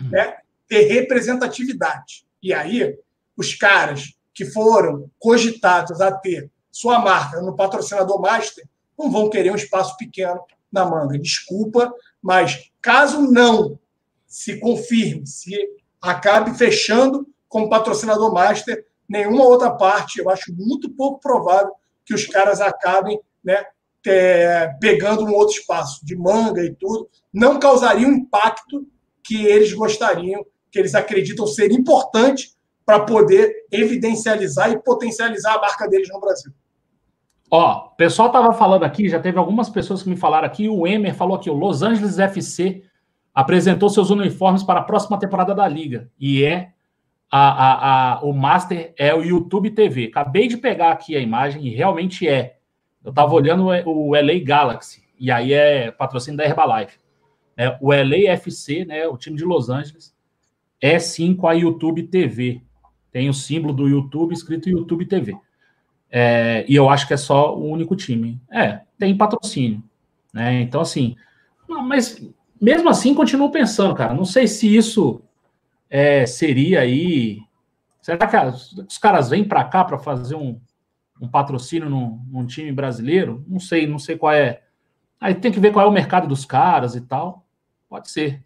né? Ter representatividade. E aí, os caras que foram cogitados a ter sua marca no patrocinador master não vão querer um espaço pequeno na manga. Desculpa, mas caso não se confirme, se acabe fechando como patrocinador master, nenhuma outra parte, eu acho muito pouco provável que os caras acabem né, é, pegando um outro espaço de manga e tudo, não causaria o impacto que eles gostariam, que eles acreditam ser importante para poder evidencializar e potencializar a marca deles no Brasil. Ó, o pessoal estava falando aqui, já teve algumas pessoas que me falaram aqui, o Emer falou aqui, o Los Angeles FC apresentou seus uniformes para a próxima temporada da Liga, e é a, a, a, o Master é o YouTube TV. Acabei de pegar aqui a imagem e realmente é. Eu estava olhando o LA Galaxy, e aí é patrocínio da Herbalife. É, o LAFC, né, o time de Los Angeles, é sim com a YouTube TV. Tem o símbolo do YouTube escrito YouTube TV. É, e eu acho que é só o único time. É, tem patrocínio. Né? Então, assim, mas mesmo assim, continuo pensando, cara. Não sei se isso é, seria aí. Será que os caras vêm para cá para fazer um, um patrocínio num, num, time brasileiro, não sei, não sei qual é. Aí tem que ver qual é o mercado dos caras e tal. Pode ser.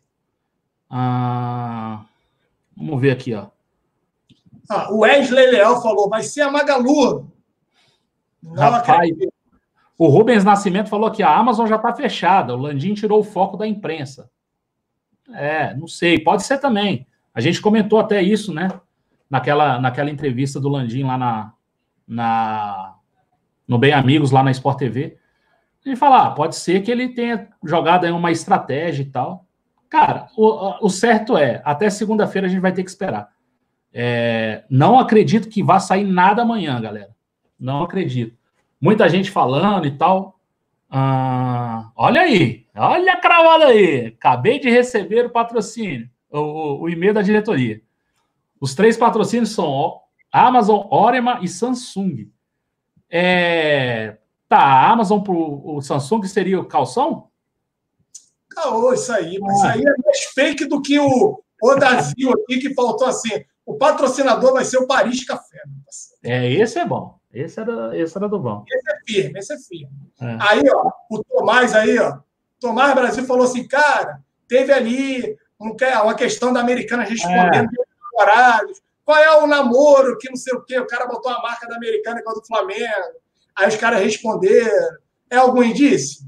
Ah, vamos ver aqui, ó. Ah, o Wesley Leal falou, vai ser a Magalu. Não Rapaz, o Rubens Nascimento falou que a Amazon já está fechada, o Landim tirou o foco da imprensa. É, não sei, pode ser também. A gente comentou até isso, né? Naquela, naquela entrevista do Landim lá na, na no Bem Amigos, lá na Sport TV. Gente fala, ah, pode ser que ele tenha jogado aí uma estratégia e tal. Cara, o, o certo é, até segunda-feira a gente vai ter que esperar. É, não acredito que vá sair nada amanhã, galera. Não acredito. Muita gente falando e tal. Ah, olha aí, olha a cravada aí. Acabei de receber o patrocínio, o, o e-mail da diretoria. Os três patrocínios são Amazon, Orema e Samsung. É, tá, a Amazon para o Samsung seria o calção? Caô, isso aí, mas isso aí é mais fake do que o Odazio aqui que faltou assim. O patrocinador vai ser o Paris Café. É, esse é bom. Esse era, esse era do bom. Esse é firme, esse é firme. É. Aí, ó, o Tomás aí, ó. Tomás Brasil falou assim, cara, teve ali uma questão da americana respondendo é. namorados. Qual é o namoro que não sei o quê? O cara botou a marca da americana é do Flamengo. Aí os caras responderam. É algum indício?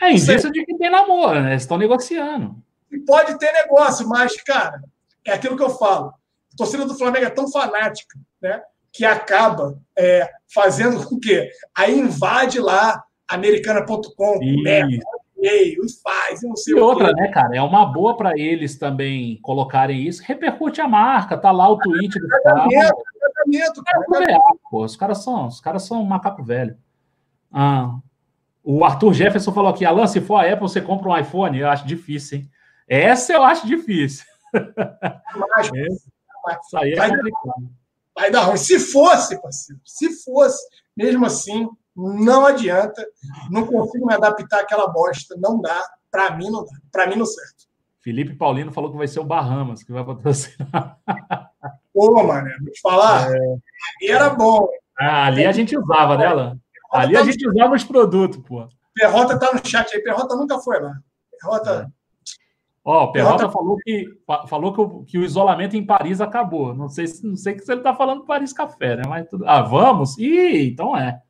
É indício de que tem namoro, né? Eles estão negociando. E pode ter negócio, mas, cara, é aquilo que eu falo. A torcida do Flamengo é tão fanática, né? Que acaba é, fazendo com que aí invade lá americana.com, e faz, não sei e outra, né, cara? É uma boa para eles também colocarem isso. Repercute a marca, tá lá o tweet do cara. É, pô, os caras são, os caras são um macaco velho. Ah, o Arthur Jefferson falou aqui, Alan, se for a Apple, você compra um iPhone? Eu acho difícil, hein? Essa eu acho difícil. Mas, Isso aí é vai complicado. Dar, vai dar ruim. Se fosse, parceiro, se fosse, mesmo assim, não adianta. Não consigo me adaptar àquela bosta. Não dá. Para mim, não dá. Para mim, não serve. Felipe Paulino falou que vai ser o Bahamas que vai patrocinar. Pô, mano, vou te falar. É... E era bom. Ah, ali a gente usava, né, Alan? Ali tá a gente no... usava os produtos, pô. Perrota tá no chat aí. Perrota nunca foi lá. Perrota. É. Ó, o Perrota, Perrota falou, que, falou que o, que o isolamento em Paris acabou. Não sei, não sei se ele tá falando Paris Café, né? Mas tudo... Ah, vamos? Ih, então é.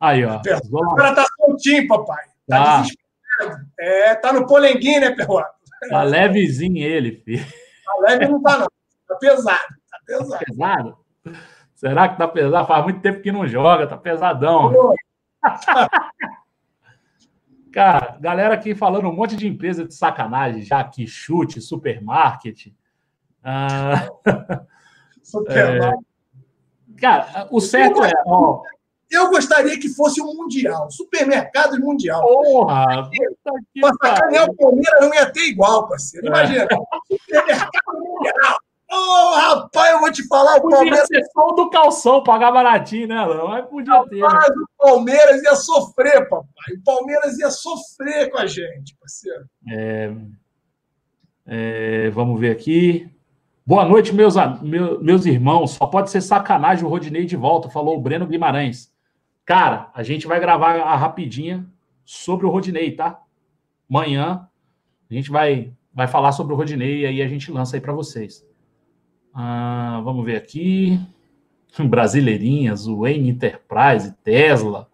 Aí, ó. O cara tá soltinho, papai. Tá, tá desesperado. É, tá no polenguinho, né, Perrota? Tá levezinho ele, filho. Tá leve não tá, não. Tá pesado. Tá pesado. Tá pesado? Será que tá pesado? Faz muito tempo que não joga, tá pesadão. Cara, galera aqui falando um monte de empresa de sacanagem, já que chute, supermarket. Ah, supermarket. É, cara, o certo é. Ó, eu gostaria que fosse um mundial, supermercado mundial. Porra! Para sacanear o Palmeiras não ia ter igual, parceiro. Imagina, é. supermercado mundial. Oh, rapaz, eu vou te falar, o podia Palmeiras. Ser só do calção, pagar baratinho, né, Não, Mas podia rapaz, ter. Mas o Palmeiras ia sofrer, papai. O Palmeiras ia sofrer com a gente, parceiro. É... É... Vamos ver aqui. Boa noite, meus, meus irmãos. Só pode ser sacanagem o Rodinei de volta, falou o Breno Guimarães. Cara, a gente vai gravar a rapidinha sobre o Rodinei, tá? Amanhã a gente vai, vai falar sobre o Rodinei e aí a gente lança aí para vocês. Ah, vamos ver aqui. Brasileirinhas, Wayne Enterprise, Tesla,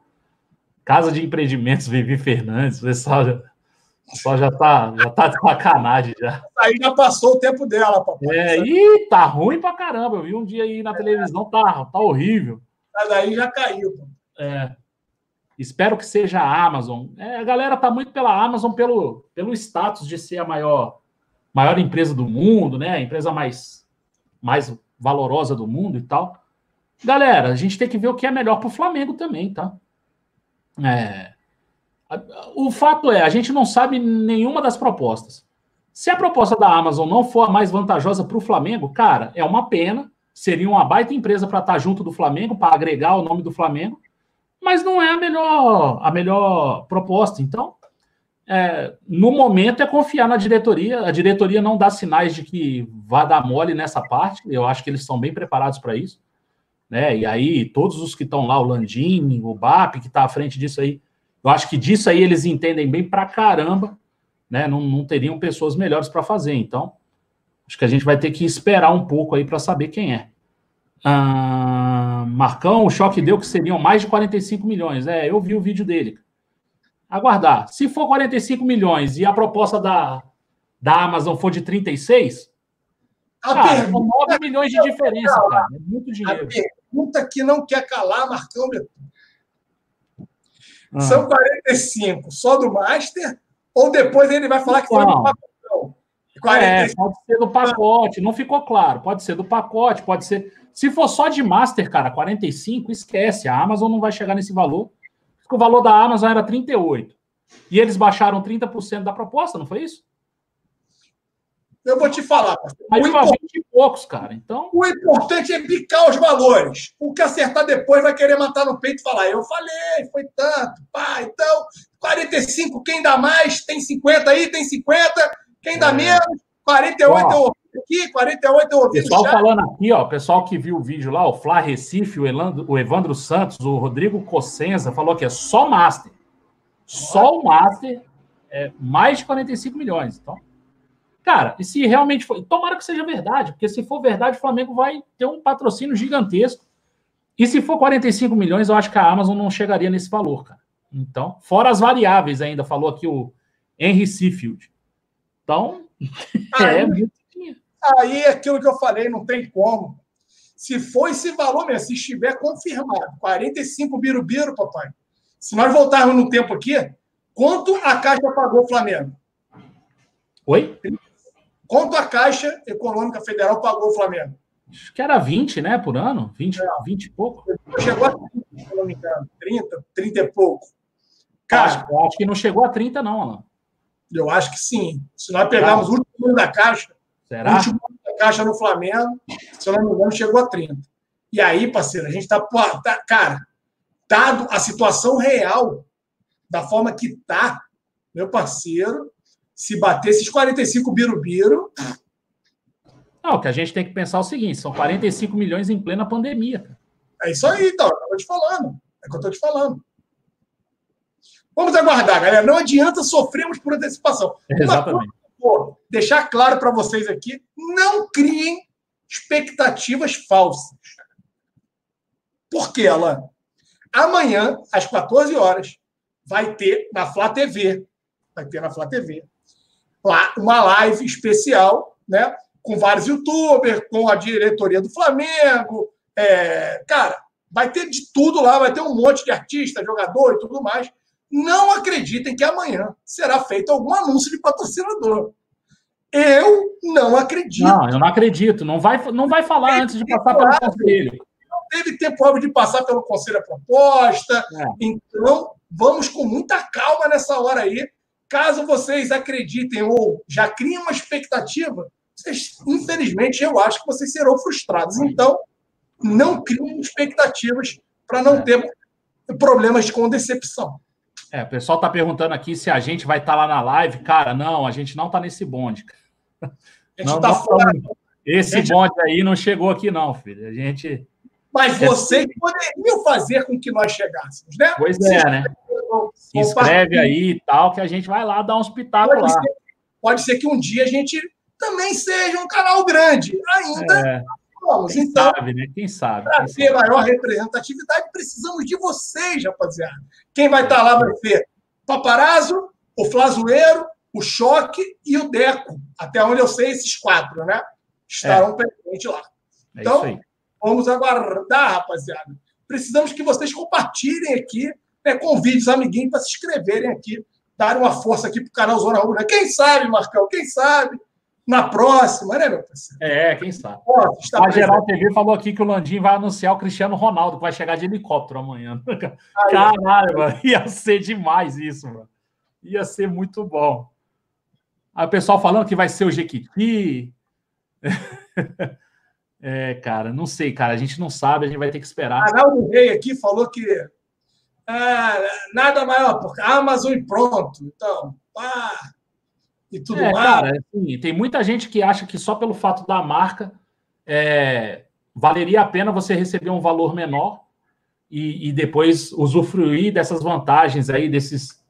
Casa de Empreendimentos Vivi Fernandes, o pessoal já, o pessoal já tá, já tá de sacanagem já. Aí já passou o tempo dela, papai. É, e tá ruim pra caramba. Eu vi um dia aí na televisão, tá, tá horrível. Mas daí já caiu. É. Espero que seja a Amazon. É, a galera tá muito pela Amazon pelo, pelo status de ser a maior, maior empresa do mundo, né? A empresa mais mais valorosa do mundo e tal. Galera, a gente tem que ver o que é melhor para o Flamengo também, tá? É, o fato é, a gente não sabe nenhuma das propostas. Se a proposta da Amazon não for a mais vantajosa para o Flamengo, cara, é uma pena. Seria uma baita empresa para estar tá junto do Flamengo, para agregar o nome do Flamengo, mas não é a melhor, a melhor proposta. Então, é, no momento é confiar na diretoria. A diretoria não dá sinais de que vá dar mole nessa parte. Eu acho que eles estão bem preparados para isso. Né? E aí, todos os que estão lá, o Landim, o BAP, que está à frente disso aí, eu acho que disso aí eles entendem bem pra caramba, né? Não, não teriam pessoas melhores para fazer. Então, acho que a gente vai ter que esperar um pouco aí para saber quem é. Ah, Marcão, o choque deu que seriam mais de 45 milhões. É, eu vi o vídeo dele aguardar. Se for 45 milhões e a proposta da, da Amazon for de 36, a cara, pergunta, são 9 milhões de diferença, cara. É muito dinheiro. A pergunta que não quer calar, Marcão ah. São 45 só do Master? Ou depois ele vai falar que foi do pacotão? É, pode ser do pacote, não ficou claro. Pode ser do pacote, pode ser. Se for só de Master, cara, 45, esquece. A Amazon não vai chegar nesse valor. Porque o valor da Amazon era 38. E eles baixaram 30% da proposta, não foi isso? Eu vou te falar. Aí o 20 e poucos, cara. Então... O importante é picar os valores. O que acertar depois vai querer matar no peito e falar: eu falei, foi tanto. Pá, então, 45, quem dá mais? Tem 50 aí, tem 50. Quem dá é. menos? 48 ó, eu aqui, 48 eu ouvi. Pessoal falando aqui, ó, pessoal que viu o vídeo lá, o Flá Recife, o, o Evandro Santos, o Rodrigo Cossenza, falou que é só Master. Só o Master é mais de 45 milhões. Então, cara, e se realmente for. Tomara que seja verdade, porque se for verdade, o Flamengo vai ter um patrocínio gigantesco. E se for 45 milhões, eu acho que a Amazon não chegaria nesse valor, cara. Então, fora as variáveis ainda, falou aqui o Henry Seafield. Então, aí, é muito Aí, aquilo que eu falei, não tem como. Se for esse valor mesmo, se estiver confirmado, 45 birubiru, papai. Se nós voltarmos no tempo aqui, quanto a Caixa pagou o Flamengo? Oi? Quanto a Caixa Econômica Federal pagou o Flamengo? Acho que era 20, né, por ano? 20, é. 20 e pouco. Chegou a 30, se não me engano. 30, 30 e pouco. Cara, acho, acho que não chegou a 30, não, Alan. Eu acho que sim. Se nós pegarmos o último ano da Caixa, Será? o último ano da Caixa no Flamengo, se eu não me engano, chegou a 30. E aí, parceiro, a gente está. Tá, cara, dado a situação real, da forma que está, meu parceiro, se bater esses 45 birubiru. Não, o que a gente tem que pensar é o seguinte: são 45 milhões em plena pandemia. É isso aí, então. Eu tô te falando. É o que eu estou te falando. Vamos aguardar, galera. Não adianta sofrermos por antecipação. Exatamente. Uma, deixar claro para vocês aqui: não criem expectativas falsas. Por quê, Alan? Amanhã, às 14 horas, vai ter na Flá TV, vai ter na Flá TV, lá uma live especial, né? Com vários youtubers, com a diretoria do Flamengo. É, cara, vai ter de tudo lá, vai ter um monte de artista, jogador e tudo mais não acreditem que amanhã será feito algum anúncio de patrocinador. Eu não acredito. Não, eu não acredito. Não vai, não vai falar antes de passar pelo conselho. Não teve tempo óbvio de passar pelo conselho a proposta. É. Então, vamos com muita calma nessa hora aí. Caso vocês acreditem ou já criem uma expectativa, vocês, infelizmente, eu acho que vocês serão frustrados. Então, não criem expectativas para não é. ter problemas com decepção. É, o pessoal está perguntando aqui se a gente vai estar tá lá na live. Cara, não, a gente não está nesse bonde. Não, tá fora. Esse gente... bonde aí não chegou aqui, não, filho. A gente. Mas vocês é... poderiam fazer com que nós chegássemos, né? Pois é, né? Se inscreve aí e tal, que a gente vai lá dar uns pitacos lá. Ser, pode ser que um dia a gente também seja um canal grande. Ainda é. Vamos, Quem então, sabe, né? Quem sabe? Para ter maior representatividade, precisamos de vocês, rapaziada. Quem vai estar lá vai ser Paparazzo, o Flazoeiro, o Choque e o Deco. Até onde eu sei, esses quatro, né? Estarão é. presentes lá. É então, vamos aguardar, rapaziada. Precisamos que vocês compartilhem aqui, né, convide os amiguinhos para se inscreverem aqui, darem uma força aqui para o canal Zona Rubra. Quem sabe, Marcão? Quem sabe? Na próxima, né, meu parceiro? É, quem sabe. a Geral TV falou aqui que o Landim vai anunciar o Cristiano Ronaldo, que vai chegar de helicóptero amanhã. Aí, Caralho, mano, ia ser demais isso, mano. Ia ser muito bom. Aí o pessoal falando que vai ser o Jequiti. é, cara, não sei, cara. A gente não sabe, a gente vai ter que esperar. Arnaldo Rei aqui falou que ah, nada maior, porque Amazon e pronto. Então, pá e tudo é, mais. Cara, assim, tem muita gente que acha que só pelo fato da marca é, valeria a pena você receber um valor menor e, e, depois usufruir dessas vantagens aí, desses,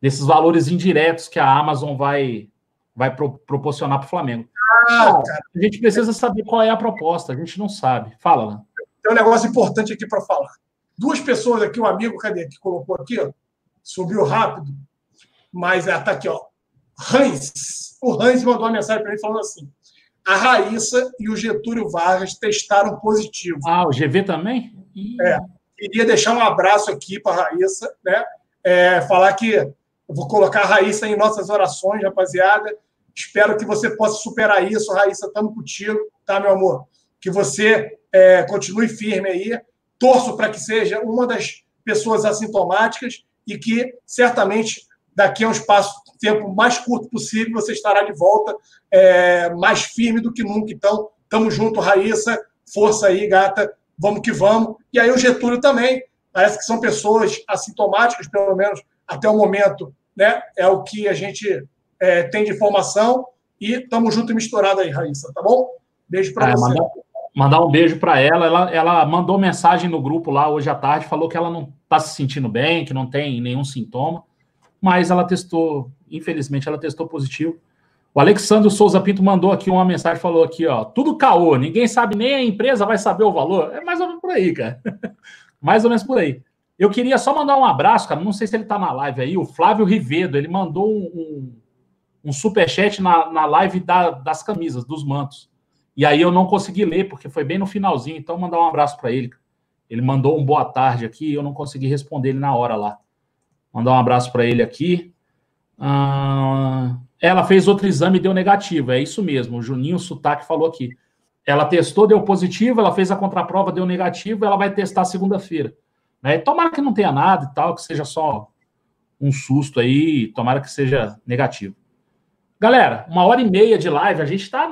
desses valores indiretos que a Amazon vai, vai pro, proporcionar para o Flamengo. Ah, cara, a gente precisa saber qual é a proposta, a gente não sabe. Fala, lá. Tem um negócio importante aqui para falar. Duas pessoas aqui, um amigo, cadê? Que colocou aqui, ó, subiu rápido, mas está aqui, ó. Hans, o Hans mandou uma mensagem para ele falando assim: a Raíssa e o Getúlio Vargas testaram positivo. Ah, o GV também? É. Queria deixar um abraço aqui para a Raíssa, né? É, falar que eu vou colocar a Raíssa em nossas orações, rapaziada. Espero que você possa superar isso. Raíssa, estamos contigo, tá, meu amor? Que você é, continue firme aí. Torço para que seja uma das pessoas assintomáticas e que certamente daqui a um espaço tempo mais curto possível você estará de volta é, mais firme do que nunca. Então, tamo junto, Raíssa, força aí, gata, vamos que vamos. E aí o Getúlio também, parece que são pessoas assintomáticas, pelo menos até o momento, né? É o que a gente é, tem de informação. E tamo junto e misturado aí, Raíssa, tá bom? Beijo para é, você. Mandar, mandar, um beijo para ela. ela. Ela mandou mensagem no grupo lá hoje à tarde, falou que ela não tá se sentindo bem, que não tem nenhum sintoma, mas ela testou, infelizmente, ela testou positivo. O Alexandre Souza Pinto mandou aqui uma mensagem, falou aqui, ó, tudo caô, ninguém sabe, nem a empresa vai saber o valor. É mais ou menos por aí, cara. mais ou menos por aí. Eu queria só mandar um abraço, cara, não sei se ele tá na live aí, o Flávio Rivedo, ele mandou um, um, superchat na, na live da, das camisas, dos mantos. E aí eu não consegui ler, porque foi bem no finalzinho, então mandar um abraço para ele. Ele mandou um boa tarde aqui, eu não consegui responder ele na hora lá. Mandar um abraço para ele aqui. Ah... Ela fez outro exame e deu negativo. É isso mesmo. O Juninho Sotaque falou aqui. Ela testou, deu positivo, ela fez a contraprova, deu negativo, ela vai testar segunda-feira. Né? Tomara que não tenha nada e tal, que seja só um susto aí, tomara que seja negativo. Galera, uma hora e meia de live, a gente está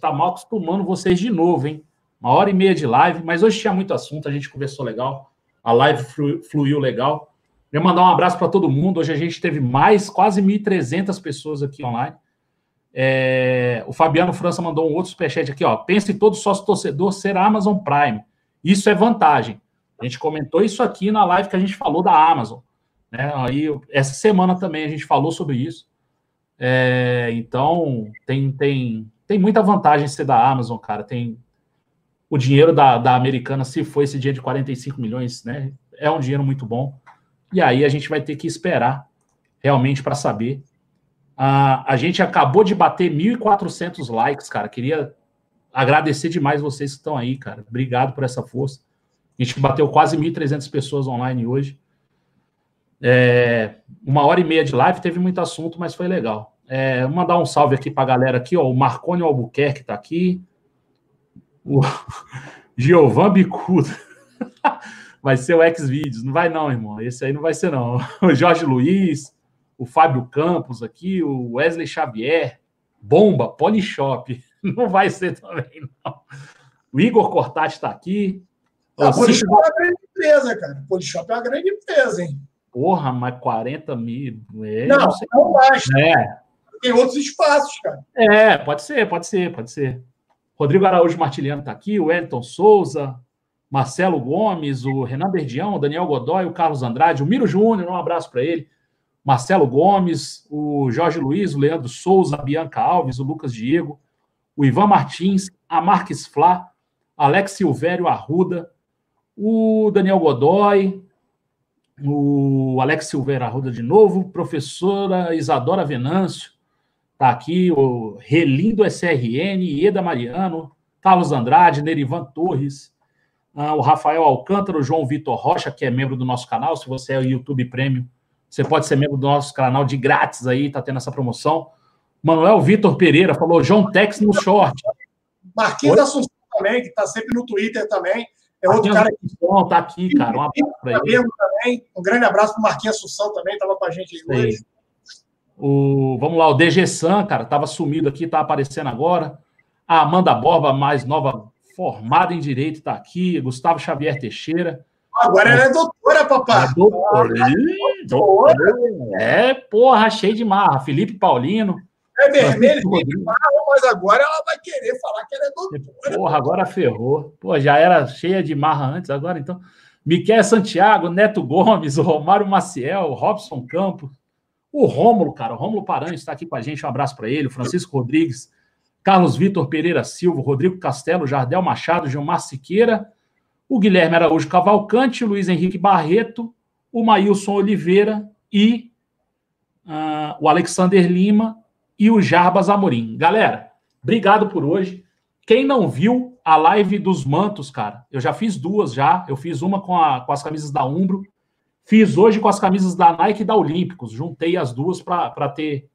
tá mal acostumando vocês de novo, hein? Uma hora e meia de live, mas hoje tinha muito assunto, a gente conversou legal, a live fluiu legal. Queria mandar um abraço para todo mundo. Hoje a gente teve mais, quase 1.300 pessoas aqui online. É, o Fabiano França mandou um outro superchat aqui, ó. Pense todo sócio torcedor ser Amazon Prime. Isso é vantagem. A gente comentou isso aqui na live que a gente falou da Amazon. Né? Aí, essa semana também a gente falou sobre isso. É, então, tem, tem, tem muita vantagem ser da Amazon, cara. Tem o dinheiro da, da americana, se for esse dia de 45 milhões, né? É um dinheiro muito bom. E aí a gente vai ter que esperar realmente para saber. Uh, a gente acabou de bater 1.400 likes, cara. Queria agradecer demais vocês que estão aí, cara. Obrigado por essa força. A gente bateu quase 1.300 pessoas online hoje. É, uma hora e meia de live, teve muito assunto, mas foi legal. É, vou mandar um salve aqui para a galera aqui, ó. O Marconi Albuquerque está aqui. O Giovan Bicudo. vai ser o X-Videos. Não vai, não, irmão. Esse aí não vai ser, não. O Jorge Luiz, o Fábio Campos aqui, o Wesley Xavier, Bomba, Polishop. Não vai ser também, não. O Igor Cortati está aqui. A Polishop é uma grande empresa, cara. Polishop é uma grande empresa, hein? Porra, mas 40 mil. É, não, não, não basta. É. Tem outros espaços, cara. É, pode ser, pode ser, pode ser. Rodrigo Araújo Martiliano está aqui, o Elton Souza, Marcelo Gomes, o Renan Berdião, o Daniel Godoy, o Carlos Andrade, o Miro Júnior, um abraço para ele. Marcelo Gomes, o Jorge Luiz, o Leandro Souza, a Bianca Alves, o Lucas Diego, o Ivan Martins, a Marques Flá, Alex Silvério Arruda, o Daniel Godoy, o Alex Silveira Arruda de novo, professora Isadora Venâncio, está aqui, o Relindo SRN, Ieda Mariano, Carlos Andrade, Nerivan Torres, o Rafael Alcântara, o João Vitor Rocha, que é membro do nosso canal. Se você é o YouTube Premium, você pode ser membro do nosso canal de grátis aí, tá tendo essa promoção. Manuel Vitor Pereira falou João Tex no short. Marquinhos Assunção também, que está sempre no Twitter também. É outro cara que está aqui, cara. Um abraço para ele. Também. Um grande abraço para o Marquinhos Assunção também, estava com a gente hoje. O, vamos lá, o DG San, cara, estava sumido aqui, está aparecendo agora. A Amanda Borba, mais nova formada em Direito, está aqui. Gustavo Xavier Teixeira. Agora ela é doutora, papai. É doutora. É, doutora. é, porra, cheio de marra. Felipe Paulino. É vermelho, de marra, mas agora ela vai querer falar que ela é doutora. Porra, agora ferrou. Pô, já era cheia de marra antes, agora então. Miquel Santiago, Neto Gomes, Romário Maciel, Robson Campos, o Rômulo, cara, o Rômulo Paranhos está aqui com a gente, um abraço para ele, o Francisco Rodrigues, Carlos Vitor Pereira Silva, Rodrigo Castelo, Jardel Machado, Gilmar Siqueira, o Guilherme Araújo Cavalcante, o Luiz Henrique Barreto, o Maílson Oliveira e uh, o Alexander Lima e o Jarbas Amorim. Galera, obrigado por hoje. Quem não viu a live dos mantos, cara, eu já fiz duas já. Eu fiz uma com, a, com as camisas da Umbro, fiz hoje com as camisas da Nike e da Olímpicos. Juntei as duas para ter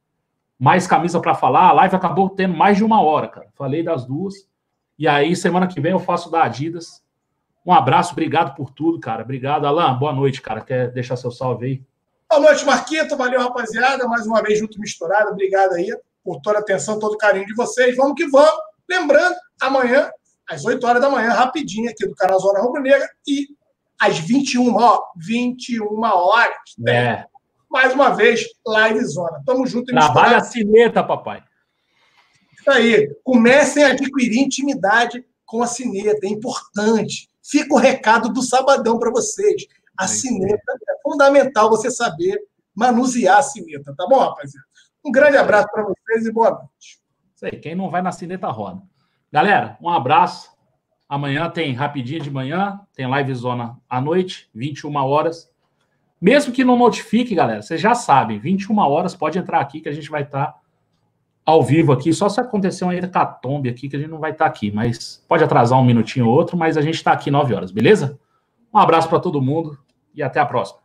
mais camisa para falar. A live acabou tendo mais de uma hora, cara. Falei das duas. E aí, semana que vem, eu faço da Adidas. Um abraço, obrigado por tudo, cara. Obrigado, Alan. Boa noite, cara. Quer deixar seu salve aí? Boa noite, Marquito. Valeu, rapaziada. Mais uma vez junto misturado. Obrigado aí por toda a atenção, todo o carinho de vocês. Vamos que vamos. Lembrando, amanhã, às 8 horas da manhã, rapidinho aqui do canal Zona Rubro Negra e às 21, ó, 21 horas. É. Mais uma vez, live zona. Tamo junto e Trabalha a sineta, papai. Isso aí. Comecem a adquirir intimidade com a sineta. É importante. Fica o recado do sabadão para vocês. A sineta é fundamental você saber manusear a sineta, tá bom, rapaziada? Um grande abraço para vocês e boa noite. Isso aí, quem não vai na sineta roda. Galera, um abraço. Amanhã tem rapidinho de manhã, tem live zona à noite, 21 horas. Mesmo que não notifique, galera, vocês já sabem, 21 horas pode entrar aqui que a gente vai estar tá ao vivo aqui, só se acontecer uma hecatombe aqui que a gente não vai estar tá aqui, mas pode atrasar um minutinho ou outro, mas a gente está aqui 9 horas, beleza? Um abraço para todo mundo e até a próxima.